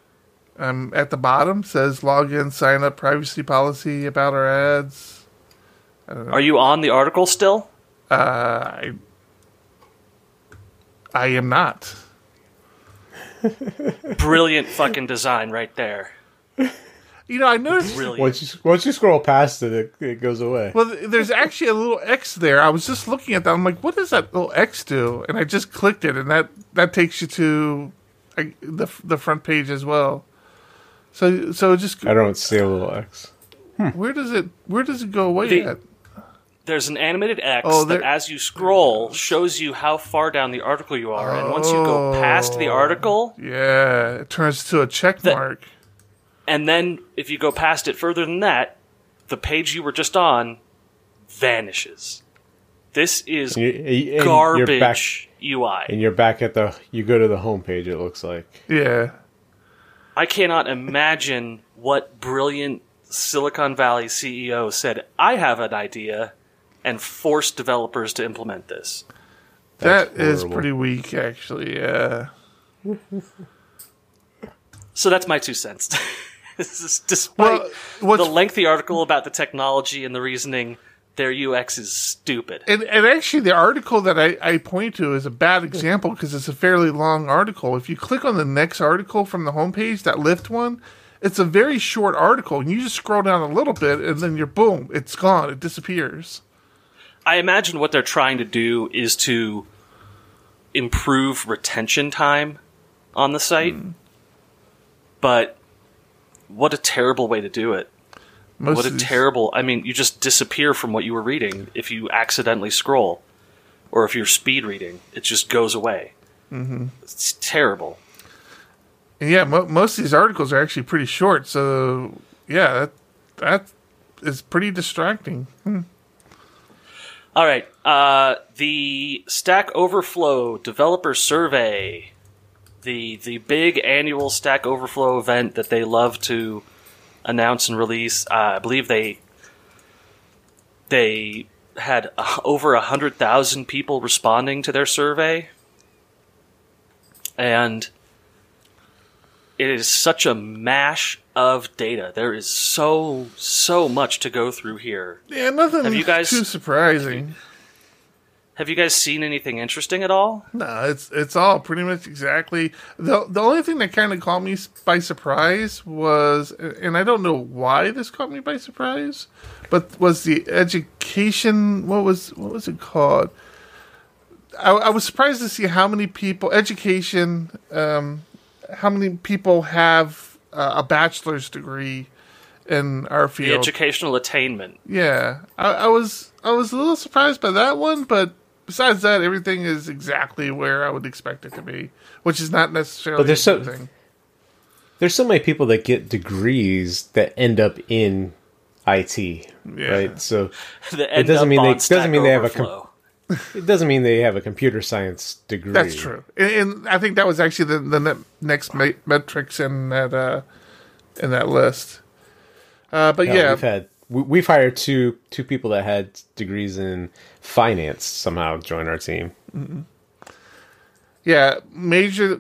I'm at the bottom says login, sign up, privacy policy about our ads. Are you on the article still? Uh, I, I am not. Brilliant fucking design right there. You know, I noticed. Brilliant. Once you once you scroll past it, it, it goes away. Well, there's actually a little X there. I was just looking at that. I'm like, what does that little X do? And I just clicked it, and that that takes you to like, the the front page as well. So so just I don't see a little X. Hmm. where does it where does it go away The- at? There's an animated X Oh, that, as you scroll, shows you how far down the article you are. And once you go past the Oh. article, Yeah, it turns to a check The- mark. and then if you go past it further than that, the page you were just on vanishes. This is And you- and you're back, garbage UI. and you're back at the. You go to the home page. It looks like. Yeah. I cannot imagine what brilliant Silicon Valley CEO said, I have an idea, and force developers to implement this. That That's is pretty weak, actually. Yeah. So that's my two cents. This is- Despite Well, the lengthy article about the technology and the reasoning, their UX is stupid. And, and actually, the article that I, I point to is a bad example because it's a fairly long article. If you click on the next article from the homepage, that Lyft one, it's a very short article. And you just scroll down a little bit, and then you're boom, it's gone. It disappears. I imagine what they're trying to do is to improve retention time on the site. Hmm. But what a terrible way to do it. Most What a these- terrible. I mean, you just disappear from what you were reading if you accidentally scroll. Or if you're speed reading, it just goes away. Mm-hmm. It's terrible. And yeah, mo- most of these articles are actually pretty short. So yeah, that that is pretty distracting. All right. Uh, the Stack Overflow Developer Survey, the the big annual Stack Overflow event that they love to announce and release. Uh, I believe they they had over hundred thousand people responding to their survey, and it is such a mash of data. There is so so much to go through here. Yeah, nothing Have you guys- too surprising. Have you guys seen anything interesting at all? No, it's it's all pretty much exactly the the only thing that kind of caught me by surprise was, and I don't know why this caught me by surprise, but was the education. What was what was it called? I, I was surprised to see how many people education, um, how many people have uh, a bachelor's degree in our The field. educational attainment. Yeah, I, I was I was a little surprised by that one, but besides that, everything is exactly where I would expect it to be, which is not necessarily But there's so- thing. There's so many people that get degrees that end up in IT, right? So It doesn't mean up they- doesn't Stack mean they have a com- Overflow. It doesn't mean they have a computer science degree. That's true, and, and I think that was actually the the ne- next me- metrics in that uh, in that list. Uh, but Yeah, yeah, we've had we- we've hired two two people that had degrees in finance somehow join our team. yeah, major,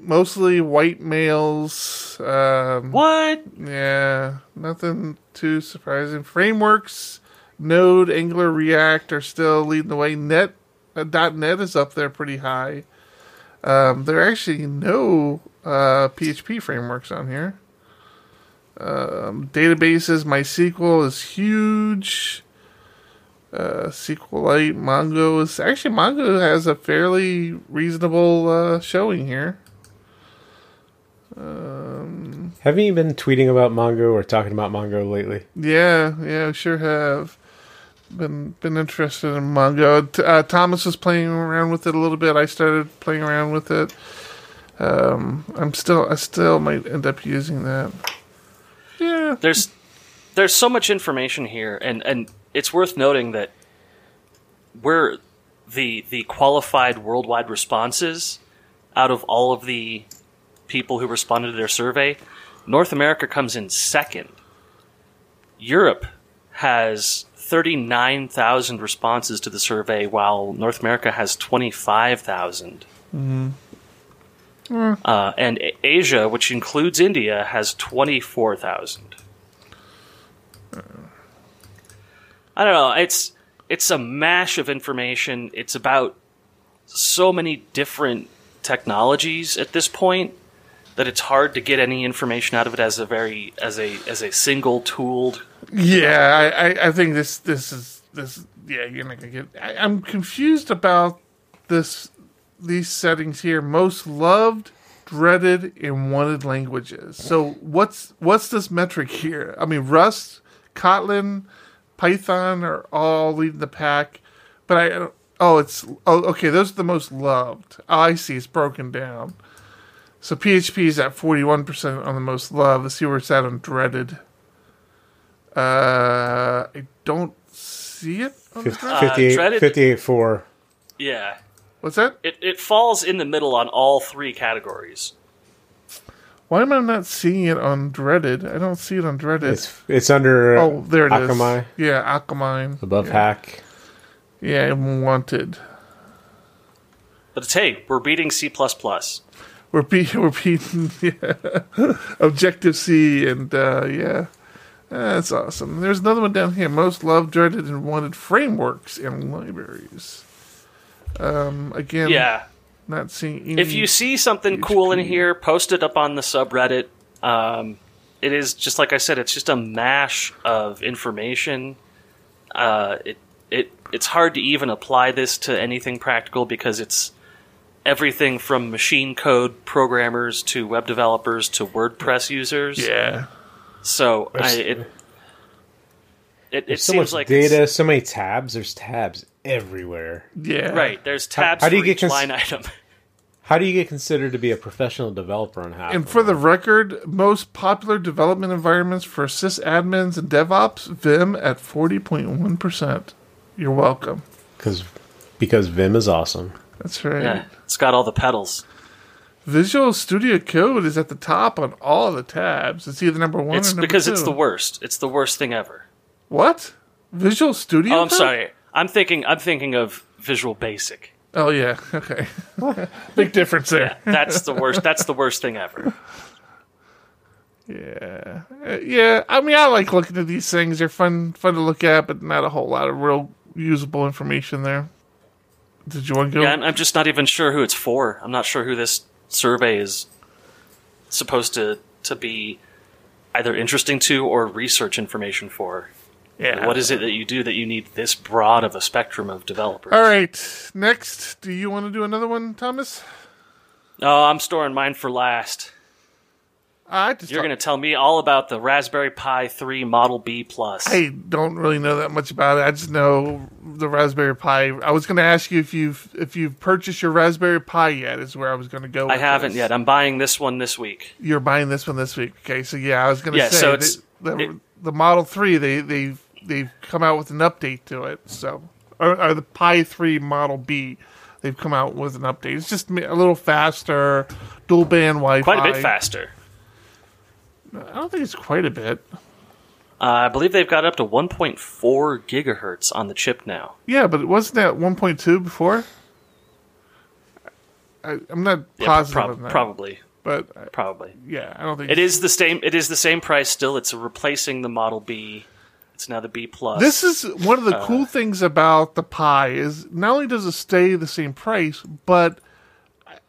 mostly white males. Um, What? Yeah, nothing too surprising. Frameworks, Node, Angular, React are still leading the way. Net, uh, .NET is up there pretty high. Um, there are actually no uh, PHP frameworks on here. Um, databases, MySQL is huge. Uh, SQLite, Mongo is actually Mongo has a fairly reasonable uh, showing here. Haven't you been tweeting about Mongo or talking about Mongo lately? Yeah, yeah, I sure have. Been been interested in Mongo. Uh, Thomas was playing around with it a little bit. I started playing around with it. Um, I'm still, I still might end up using that. Yeah, There's there's so much information here, and and it's worth noting that we're the the qualified worldwide responses out of all of the people who responded to their survey. North America comes in second. Europe has 39,000 responses to the survey, while North America has 25,000. Uh, and A- Asia, which includes India, has 24,000. I don't know. It's it's a mash of information. It's about so many different technologies at this point that it's hard to get any information out of it as a very as a as a single tooled. Yeah, I, I, think this this is this. Yeah, you're not gonna get. I, I'm confused about this. These settings here, most loved, dreaded, and wanted languages. So what's what's this metric here? I mean, Rust, Kotlin, Python are all leading the pack, but I. Oh, it's oh okay. Those are the most loved. Oh, I see. It's broken down. So PHP is at forty one percent on the most loved. Let's see where it's at on dreaded. Uh, I don't see it. On the Fif- dreaded. 58, dreaded- 58 4. Yeah, What's that? it it falls in the middle on all three categories. Why am I not seeing it on dreaded? I don't see it on dreaded. It's it's under oh, there it is. Akamai, Yeah, Akamai. above yeah. hack. Yeah, and wanted. But it's hey, we're beating C plus plus. We're be- we're beating yeah. Objective C and uh, yeah, that's awesome. There's another one down here: most loved, dreaded, and wanted frameworks and libraries. Um, again, Yeah, not seeing. Any, if you see something cool in here, post it up on the subreddit. Um, it is just like I said; it's just a mash of information. Uh, it it it's hard to even apply this to anything practical because it's everything from machine code programmers to web developers to WordPress users. yeah, So I, it it, it There's so seems much like data, it's- so many tabs. There's tabs everywhere. yeah, right. There's tabs how do for you get each cons- line item. How do you get considered to be a professional developer on half? And for the record, most popular development environments for sysadmins and DevOps, Vim at 40.1%. You're welcome. because because Vim is awesome. That's right. Yeah, it's got all the pedals. Visual Studio Code is at the top on all the tabs. It's either number one It's or number because two. it's the worst. It's the worst thing ever. What? Visual Studio Oh, I'm Code? sorry. I'm thinking. I'm thinking of Visual Basic. Oh, yeah. Okay. Big difference there. That's the worst. That's the worst thing ever. Yeah. Uh, yeah. I mean, I like looking at these things. They're fun, fun to look at, but not a whole lot of real usable information there. Did you want to go? Yeah, I'm, I'm just not even sure who it's for. I'm not sure who this survey is supposed to to be either interesting to or research information for. yeah. What is it that you do that you need this broad of a spectrum of developers? All right. Next, do you want to do another one, Thomas? Oh, I'm storing mine for last. I just You're going to tell me all about the Raspberry Pi 3 Model B Plus. I don't really know that much about it. I just know the Raspberry Pi. I was going to ask you if you've if you've purchased your Raspberry Pi yet. Is where I was going to go. I haven't this. yet. I'm buying this one this week. You're buying this one this week. Okay, so yeah, I was going to Yeah, say so it's- the, it- the Model Three. They they they've come out with an update to it. So or, or the Pi Three Model B. They've come out with an update. It's just a little faster, dual band Wi-Fi. Quite a bit faster. I don't think it's quite a bit. Uh, I believe they've got up to 1.4 gigahertz on the chip now. Yeah, but it wasn't that 1.2 before. I, I'm not Yeah, positive prob- on that, probably, but probably. yeah, I don't think It is the same. It is the same price still. It's replacing the Model B. It's now the B Plus. This is one of the Uh. cool things about the Pi is not only does it stay the same price, but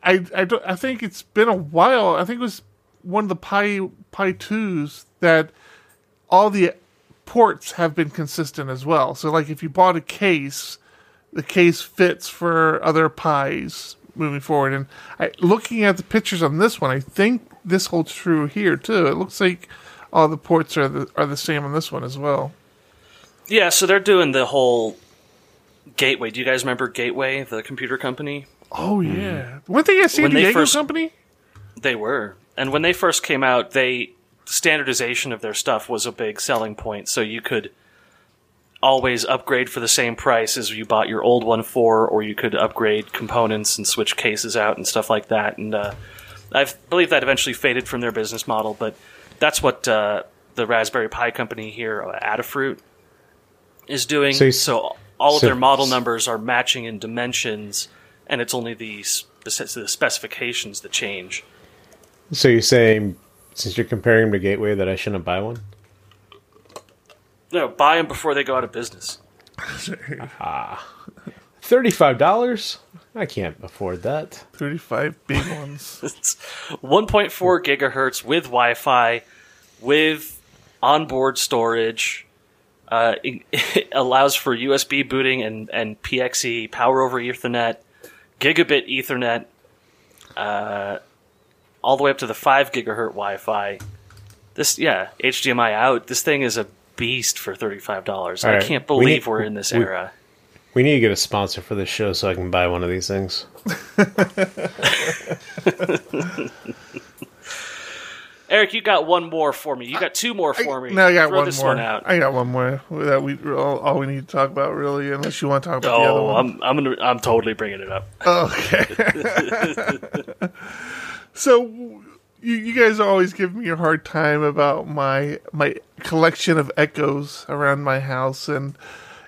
I I, don't, I think it's been a while. I think it was one of the Pi Pi twos that all the ports have been consistent as well. So like if you bought a case, the case fits for other Pis moving forward. And I, looking at the pictures on this one, I think this holds true here too. It looks like all the ports are the are the same on this one as well. yeah. So they're doing the whole Gateway. Do you guys remember Gateway, the computer company? Oh yeah, weren't they a San When Diego first- company? They were, and when they first came out, they standardization of their stuff was a big selling point. So you could always upgrade for the same price as you bought your old one for, or you could upgrade components and switch cases out and stuff like that. And uh, I believe that eventually faded from their business model, but that's what uh, the Raspberry Pi company here, uh, Adafruit, is doing. So So, all of so- their model numbers are matching in dimensions, and it's only the s- the specifications that change. So you're saying, since you're comparing them to Gateway, that I shouldn't buy one? No, buy them before they go out of business. Thirty-five dollars? I can't afford that. 35 big ones. It's 1.4 gigahertz with Wi-Fi, with onboard storage. Uh, it, it allows for USB booting and, and PXE, power over Ethernet, gigabit Ethernet, uh, all the way up to the 5 gigahertz Wi-Fi. This, yeah, HDMI out. This thing is a beast for $35. I right, can't we believe need- we, are in this we- era. We need to get a sponsor for this show so I can buy one of these things. Eric, you got one more for me. You got two more for me. No, I got Throw one this more. one out. I got one more that we all, all we need to talk about, really, unless you want to talk about the other Oh, one. I'm I'm gonna I'm totally bringing it up. Okay. so you, you guys always give me a hard time about my my collection of echoes around my house, and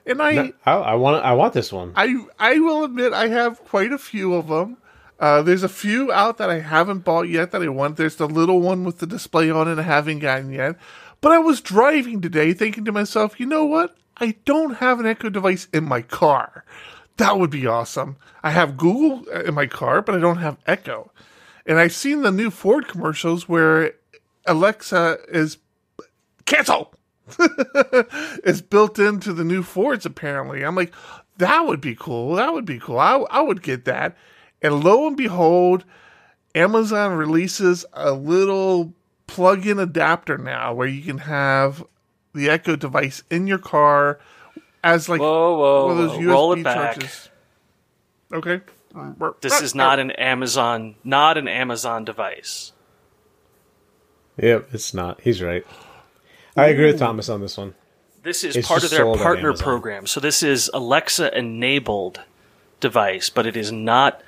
and I I, I want I want this one. I I will admit I have quite a few of them. Uh, there's a few out that I haven't bought yet that I want. There's the little one with the display on it I haven't gotten yet. But I was driving today thinking to myself, you know what? I don't have an Echo device in my car. That would be awesome. I have Google in my car, but I don't have Echo. And I've seen the new Ford commercials where Alexa is cancel is built into the new Fords apparently. I'm like, that would be cool. That would be cool. I, I would get that. And lo and behold, Amazon releases a little plug-in adapter now where you can have the Echo device in your car as like Whoa, whoa, one of those. USB roll it back. charges. Okay. This is not an Amazon, not an Amazon device. Yep, it's not. He's right. I agree with Thomas on this one. This is It's part of just their sold on partner Amazon. program. So this is Alexa enabled device, but it is not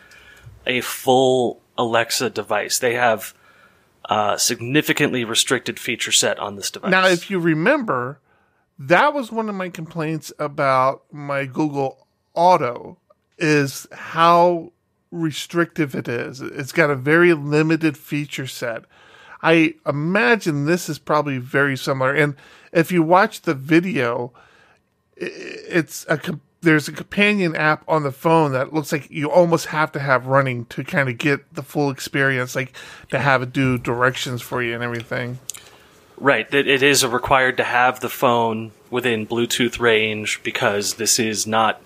a full Alexa device. They have uh, significantly restricted feature set on this device. Now, if you remember, that was one of my complaints about my Google Auto is how restrictive it is. It's got a very limited feature set. I imagine this is probably very similar. And if you watch the video, it's a there's a companion app on the phone that looks like you almost have to have running to kind of get the full experience, like to have it do directions for you and everything. Right, it is required to have the phone within Bluetooth range because this is not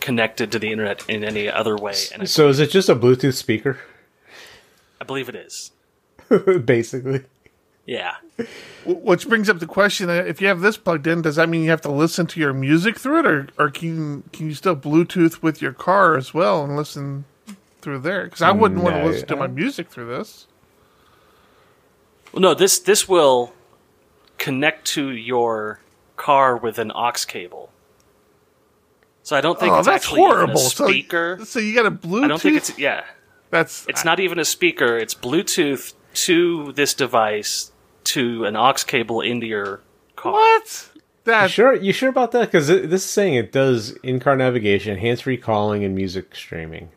connected to the internet in any other way, and So is it just a Bluetooth speaker, I believe it is. basically? Yeah, Which brings up the question: uh, If you have this plugged in, does that mean you have to listen to your music through it, or, or can can you still Bluetooth with your car as well and listen through there? Because I wouldn't want to No, listen to my music through this. well, no this this will connect to your car with an aux cable. So I don't think Oh, it's that's actually even horrible. a speaker. So, you got a Bluetooth. I don't think it's yeah. that's It's not even a speaker. It's Bluetooth to this device to an aux cable into your car. what You that. sure? You sure about that? Because this is saying it does in-car navigation, hands-free calling, and music streaming.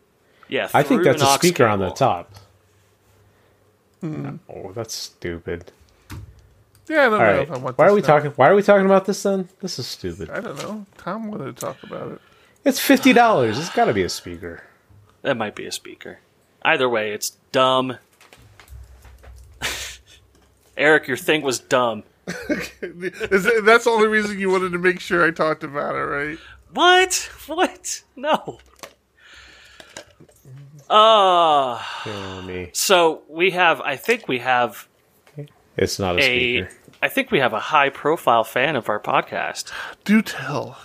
Yeah, I think that's a aux speaker on the cable. top. Hmm. Oh, that's stupid. Yeah, I don't All know right, if I want. why are we now. talking? Why are we talking about this then? This is stupid. I don't know. Tom wanted to talk about it. It's fifty dollars. It's got to be a speaker. That might be a speaker. Either way, it's dumb. Eric, your thing was dumb. Is that- that's the only reason you wanted to make sure I talked about it, right? What? What? No. Uh, so we have, I think we have It's not a a, speaker. I think we have a high profile fan of our podcast. Do tell.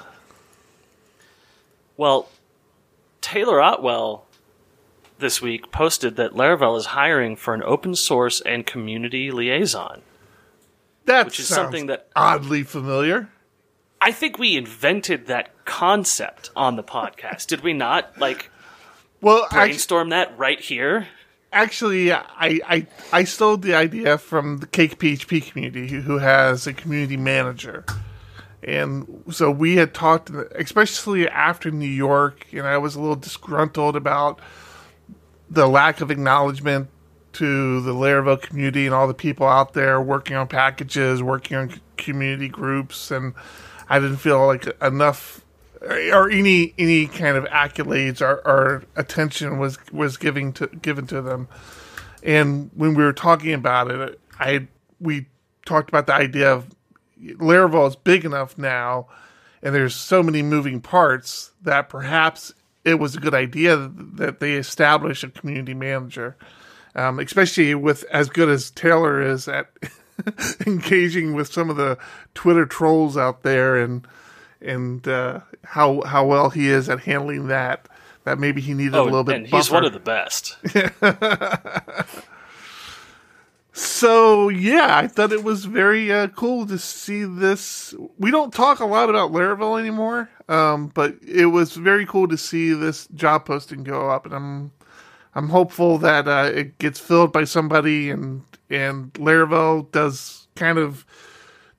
Well, Taylor Otwell this week posted that Laravel is hiring for an open source and community liaison. That Which is something that- oddly familiar. I think we invented that concept on the podcast. Did we not? Like Well, brainstorm that right here? Actually, I, I I stole the idea from the Cake PHP community, who, has a community manager, and so we had talked, especially after New York, and I was a little disgruntled about the lack of acknowledgement to the Laravel community and all the people out there working on packages, working on community groups, and I didn't feel like enough or any any kind of accolades or, or attention was was giving to given to them. And when we were talking about it, I we talked about the idea of Laravel is big enough now, and there's so many moving parts that perhaps it was a good idea that they establish a community manager, um, especially with as good as Taylor is at engaging with some of the Twitter trolls out there and and uh, how how well he is at handling that. That maybe he needed Oh, a little bit. and he's one of the best. So yeah, I thought it was very uh, cool to see this. We don't talk a lot about Laravel anymore, um, but it was very cool to see this job posting go up, and I'm I'm hopeful that uh, it gets filled by somebody, and and Laravel does kind of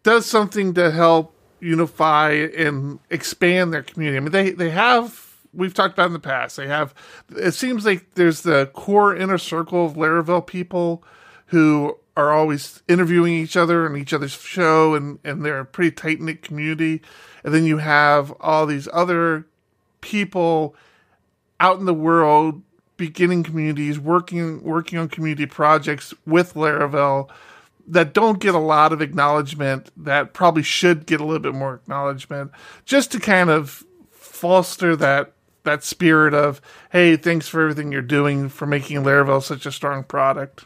does something to help unify and expand their community. I mean, they they have we've talked about in the past. They have. It seems like there's the core inner circle of Laravel people who are always interviewing each other on each other's show, and and they're a pretty tight knit community. And then you have all these other people out in the world beginning communities working working on community projects with Laravel that don't get a lot of acknowledgement that probably should get a little bit more acknowledgement just to kind of foster that that spirit of hey thanks for everything you're doing for making Laravel such a strong product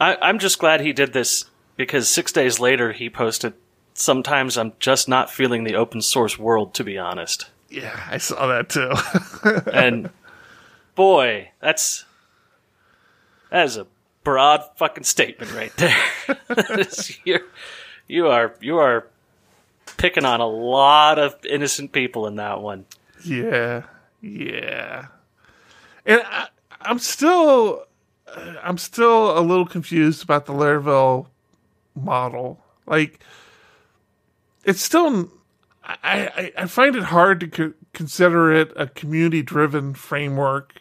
I, I'm just glad he did this because six days later he posted. Sometimes I'm just not feeling the open source world, to be honest. yeah I saw that too And boy, that's that is a broad fucking statement right there. That is- you're, you are you are picking on a lot of innocent people in that one. Yeah, yeah. And I, I'm still, I'm still a little confused about the Laravel model. Like, it's still, I, I, I find it hard to co- consider it a community-driven framework,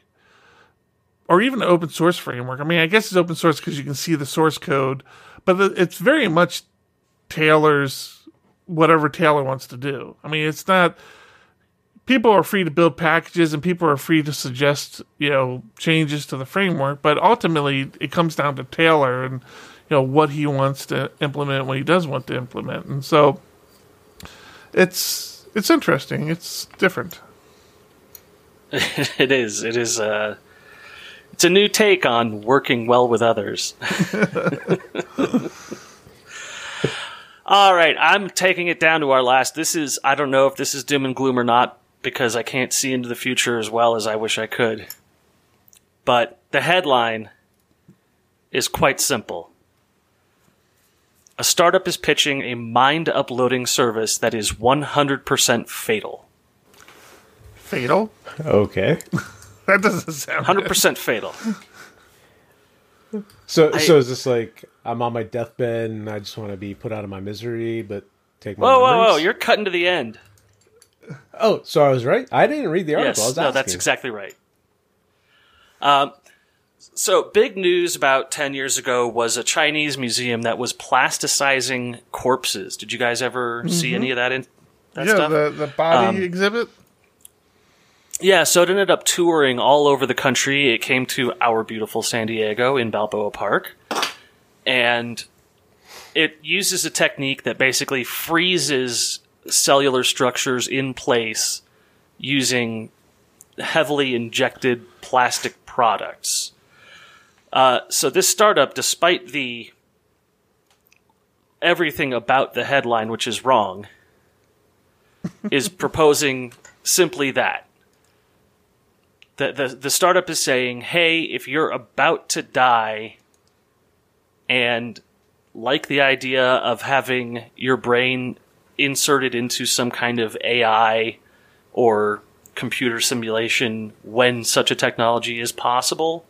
or even an open source framework. I mean, I guess it's open source because you can see the source code, but it's very much Taylor's whatever Taylor wants to do. I mean, it's not people are free to build packages and people are free to suggest you know changes to the framework but ultimately it comes down to taylor and you know what he wants to implement what he does want to implement and so it's it's interesting it's different it is. It is a. It's a new take on working well with others. All right, I'm taking it down to our last. This is. I don't know if this is doom and gloom or not because I can't see into the future as well as I wish I could. But the headline is quite simple. A startup is pitching a mind uploading service that is 100% fatal. fatal Okay. that doesn't sound Hundred percent fatal. So I- so is this like I'm on my deathbed and I just want to be put out of my misery, but take my Whoa, whoa, memories? whoa! You're cutting to the end. Oh, so I was right. I didn't read the article. I Yes, was no, that's exactly right. Um, so big news about ten years ago was a Chinese museum that was plasticizing corpses. Did you guys ever see any of that? In that yeah stuff? the, the body Um, exhibit Yeah, so it ended up touring all over the country. It came to our beautiful San Diego in Balboa Park. And it uses a technique that basically freezes cellular structures in place using heavily injected plastic products. Uh, so this startup, despite the everything about the headline, which is wrong, is proposing simply that the, the the startup is saying, "Hey, if you're about to die and like the idea of having your brain inserted into some kind of AI or computer simulation when such a technology is possible,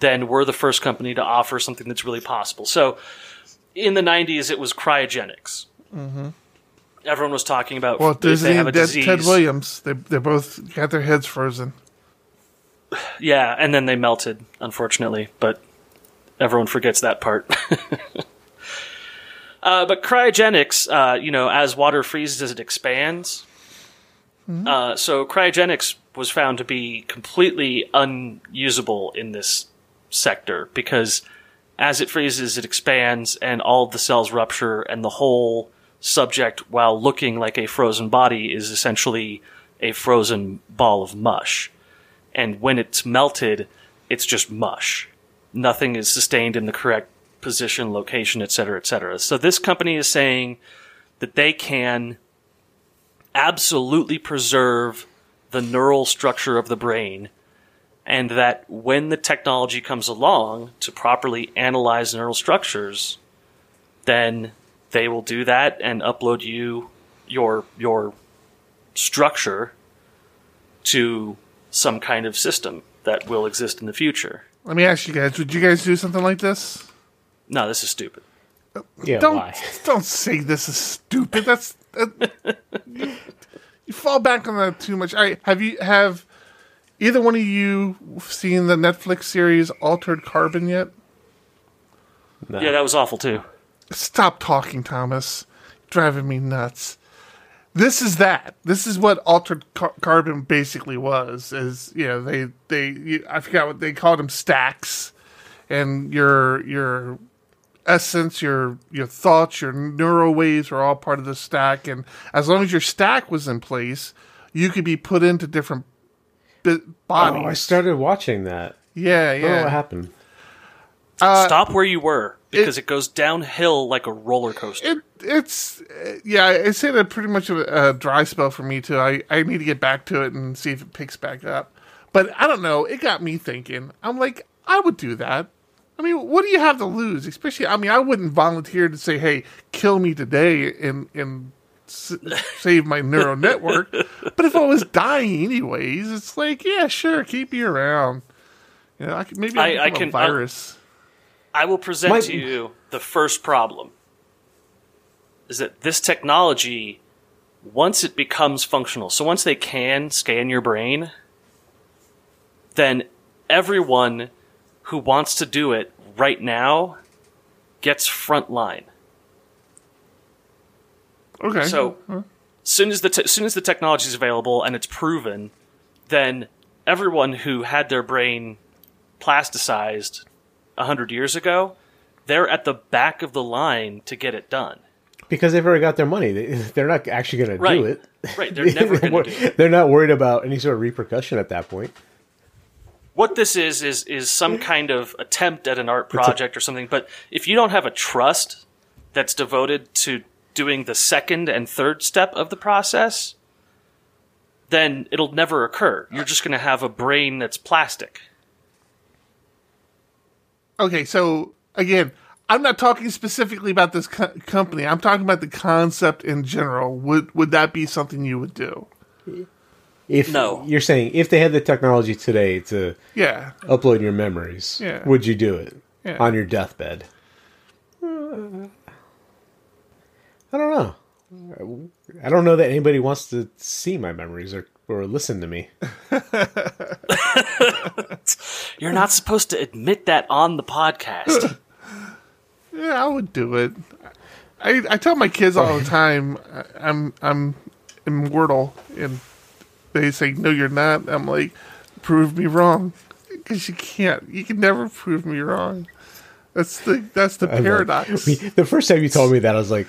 then we're the first company to offer something that's really possible." So, in the '90s, it was cryogenics. Mm-hmm. Everyone was talking about well if they have a disease. ted williams they, they both got their heads frozen Yeah, and then they melted, unfortunately, but everyone forgets that part. uh, but cryogenics, uh, you know, as water freezes, it expands. Uh, so cryogenics was found to be completely unusable in this sector because as it freezes, it expands, and all the cells rupture, and the whole subject, while looking like a frozen body, is essentially a frozen ball of mush. And when it's melted, it's just mush. Nothing is sustained in the correct position, location, etc., etc. So this company is saying that they can absolutely preserve the neural structure of the brain and that when the technology comes along to properly analyze neural structures, then they will do that and upload you your your structure to some kind of system that will exist in the future. Let me ask you guys: Would you guys do something like this? No, this is stupid. Yeah, don't why? don't say this is stupid. That's that, you, you fall back on that too much. All right, have you have either one of you seen the Netflix series Altered Carbon yet? No. Yeah, that was awful too. Stop talking, Thomas. Driving me nuts. This is that. This is what altered car- carbon basically was. Is you know they they you, I forgot what they called them stacks, and your your essence, your your thoughts, your neural waves are all part of the stack. And as long as your stack was in place, you could be put into different bi- bodies. Oh, I started watching that. yeah, I don't know yeah. what happened. Uh, Stop where you were because it, goes downhill like a roller coaster. It it's uh, yeah. It's hit a pretty much of a, a dry spell for me too. I I need to get back to it and see if it picks back up. But I don't know. It got me thinking. I'm like, I would do that. I mean, what do you have to lose? Especially, I mean, I wouldn't volunteer to say, "Hey, kill me today," and and s- save my neural network. But if I was dying anyways, it's like, yeah, sure, keep me around. You know, I could, maybe I- I, I can- a virus. I will present My- to you the first problem. Is that this technology, once it becomes functional, so once they can scan your brain, then everyone who wants to do it right now gets front line. okay. So, soon as the te- soon as the technology is available and it's proven, then everyone who had their brain plasticized hundred years ago, they're at the back of the line to get it done. Because they've already got their money. They, they're not actually going to do it. Right, they're never going to do it. They're not worried about any sort of repercussion at that point. What this is is is some kind of attempt at an art project or something. But if you don't have a trust that's devoted to doing the second and third step of the process, then it'll never occur. You're just going to have a brain that's plastic. Okay, so again, I'm not talking specifically about this co- company. I'm talking about the concept in general. Would would that be something you would do? If No. you're saying if they had the technology today to Yeah. upload your memories, Yeah. would you do it Yeah. on your deathbed? Uh, I don't know. I don't know that anybody wants to see my memories or, or listen to me. You're not supposed to admit that on the podcast. Yeah, I would do it. I I tell my kids all the time I- I'm I'm immortal, and they say no, you're not. I'm like, prove me wrong, because you can't. You can never prove me wrong. That's the that's the I'm like- paradox. the first time you told me that, I was like,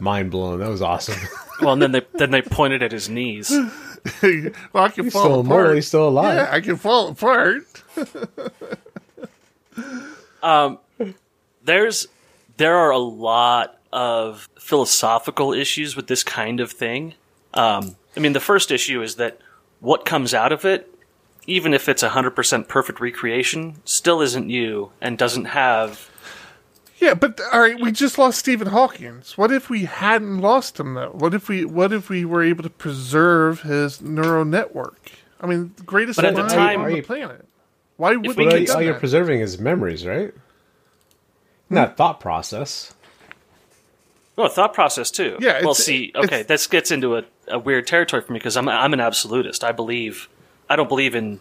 mind blown. That was awesome. well, and then they then they pointed at his knees. well, I can He's fall still immortal. apart. He's still alive. Yeah, I can fall apart. um, there's there are a lot of philosophical issues with this kind of thing. Um, I mean, the first issue is that what comes out of it, even if it's a hundred percent perfect recreation, still isn't you and doesn't have. Yeah, but all right, we just lost Stephen Hawkins. What if we hadn't lost him though? What if we what if we were able to preserve his neural network? I mean, the greatest But at the time- on the planet. Why wouldn't we we But could- have all, all you're preserving is memories, right? Not thought process. Oh, thought process too. Yeah, Well, it's- see, okay, this gets into a, a weird territory for me because I'm I'm an absolutist. I believe I don't believe in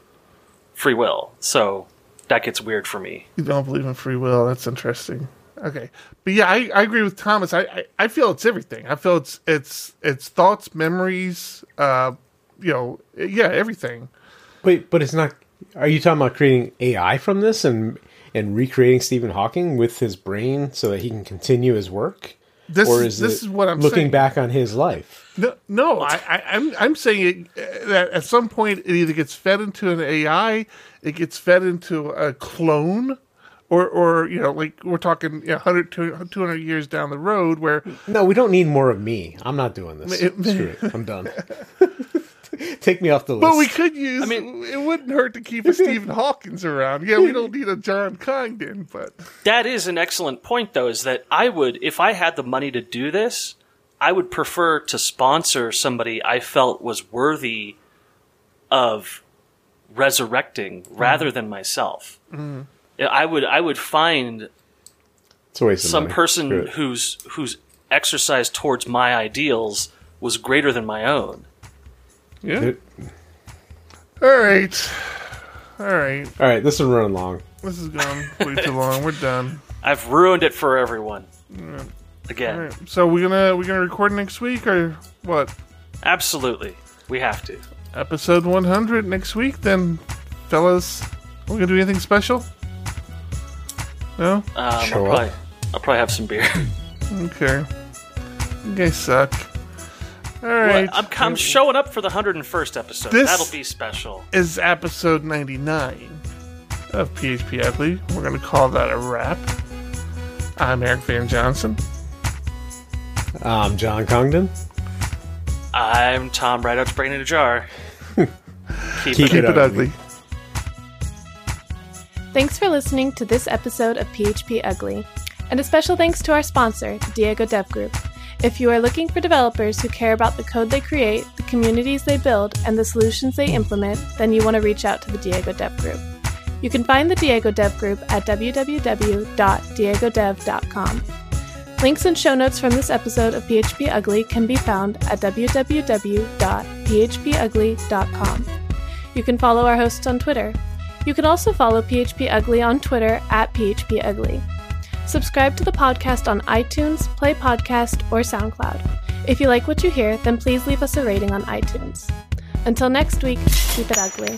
free will. So that gets weird for me. You don't believe in free will. That's interesting. Okay, but yeah, I, I agree with Thomas. I, I, I feel it's everything. I feel it's it's it's thoughts, memories, uh, you know, yeah, everything. Wait, but it's not. Are you talking about creating AI from this and and recreating Stephen Hawking with his brain so that he can continue his work? This or is is this is what I'm looking saying. back on his life? No, no, I, I, I'm I'm saying it, uh, that at some point it either gets fed into an AI, it gets fed into a clone, or or you know, like we're talking you know, 100 200 years down the road where No, we don't need more of me. I'm not doing this. It. I'm done. Take me off the list. But we could use. I mean- mean, it wouldn't hurt to keep a Stephen Hawkins around. Yeah, we don't need a John Congdon, but That is an excellent point, though, is that I would, if I had the money to do this, I would prefer to sponsor somebody I felt was worthy of resurrecting mm-hmm. rather than myself. Mm-hmm. I would, I would find it's a waste of some money. person Screw it. whose whose exercise towards my ideals was greater than my own. Yeah. It- All right, all right. all right, this is running long. This is gone way too long. We're done. I've ruined it for everyone. All Again, right. So we're gonna we're gonna record next week or what? absolutely, we have to. Episode 100 next week. Then, fellas, we gonna do anything special? No. Um, Show I'll probably, I'll probably have some beer. Okay. You guys suck. All Well. I'm, I'm showing up for the 101st episode. This- That'll be special. is episode 99 of PHP Ugly. We're going to call that a wrap. I'm Eric Van Johnson. I'm John Congdon. I'm Tom Rideout's brain in a jar. Keep, Keep it. Keep it ugly. ugly. Thanks for listening to this episode of PHP Ugly. And a special thanks to our sponsor, Diego Dev Group. If you are looking for developers who care about the code they create, the communities they build, and the solutions they implement, then you want to reach out to the Diego Dev Group. You can find the Diego Dev Group at www.diegodev.com. Links and show notes from this episode of PHP Ugly can be found at www.phpugly.com. You can follow our hosts on Twitter. You can also follow PHP Ugly on Twitter at PHP Ugly. Subscribe to the podcast on iTunes, Play Podcast, or SoundCloud. If you like what you hear, then please leave us a rating on iTunes. Until next week, keep it ugly.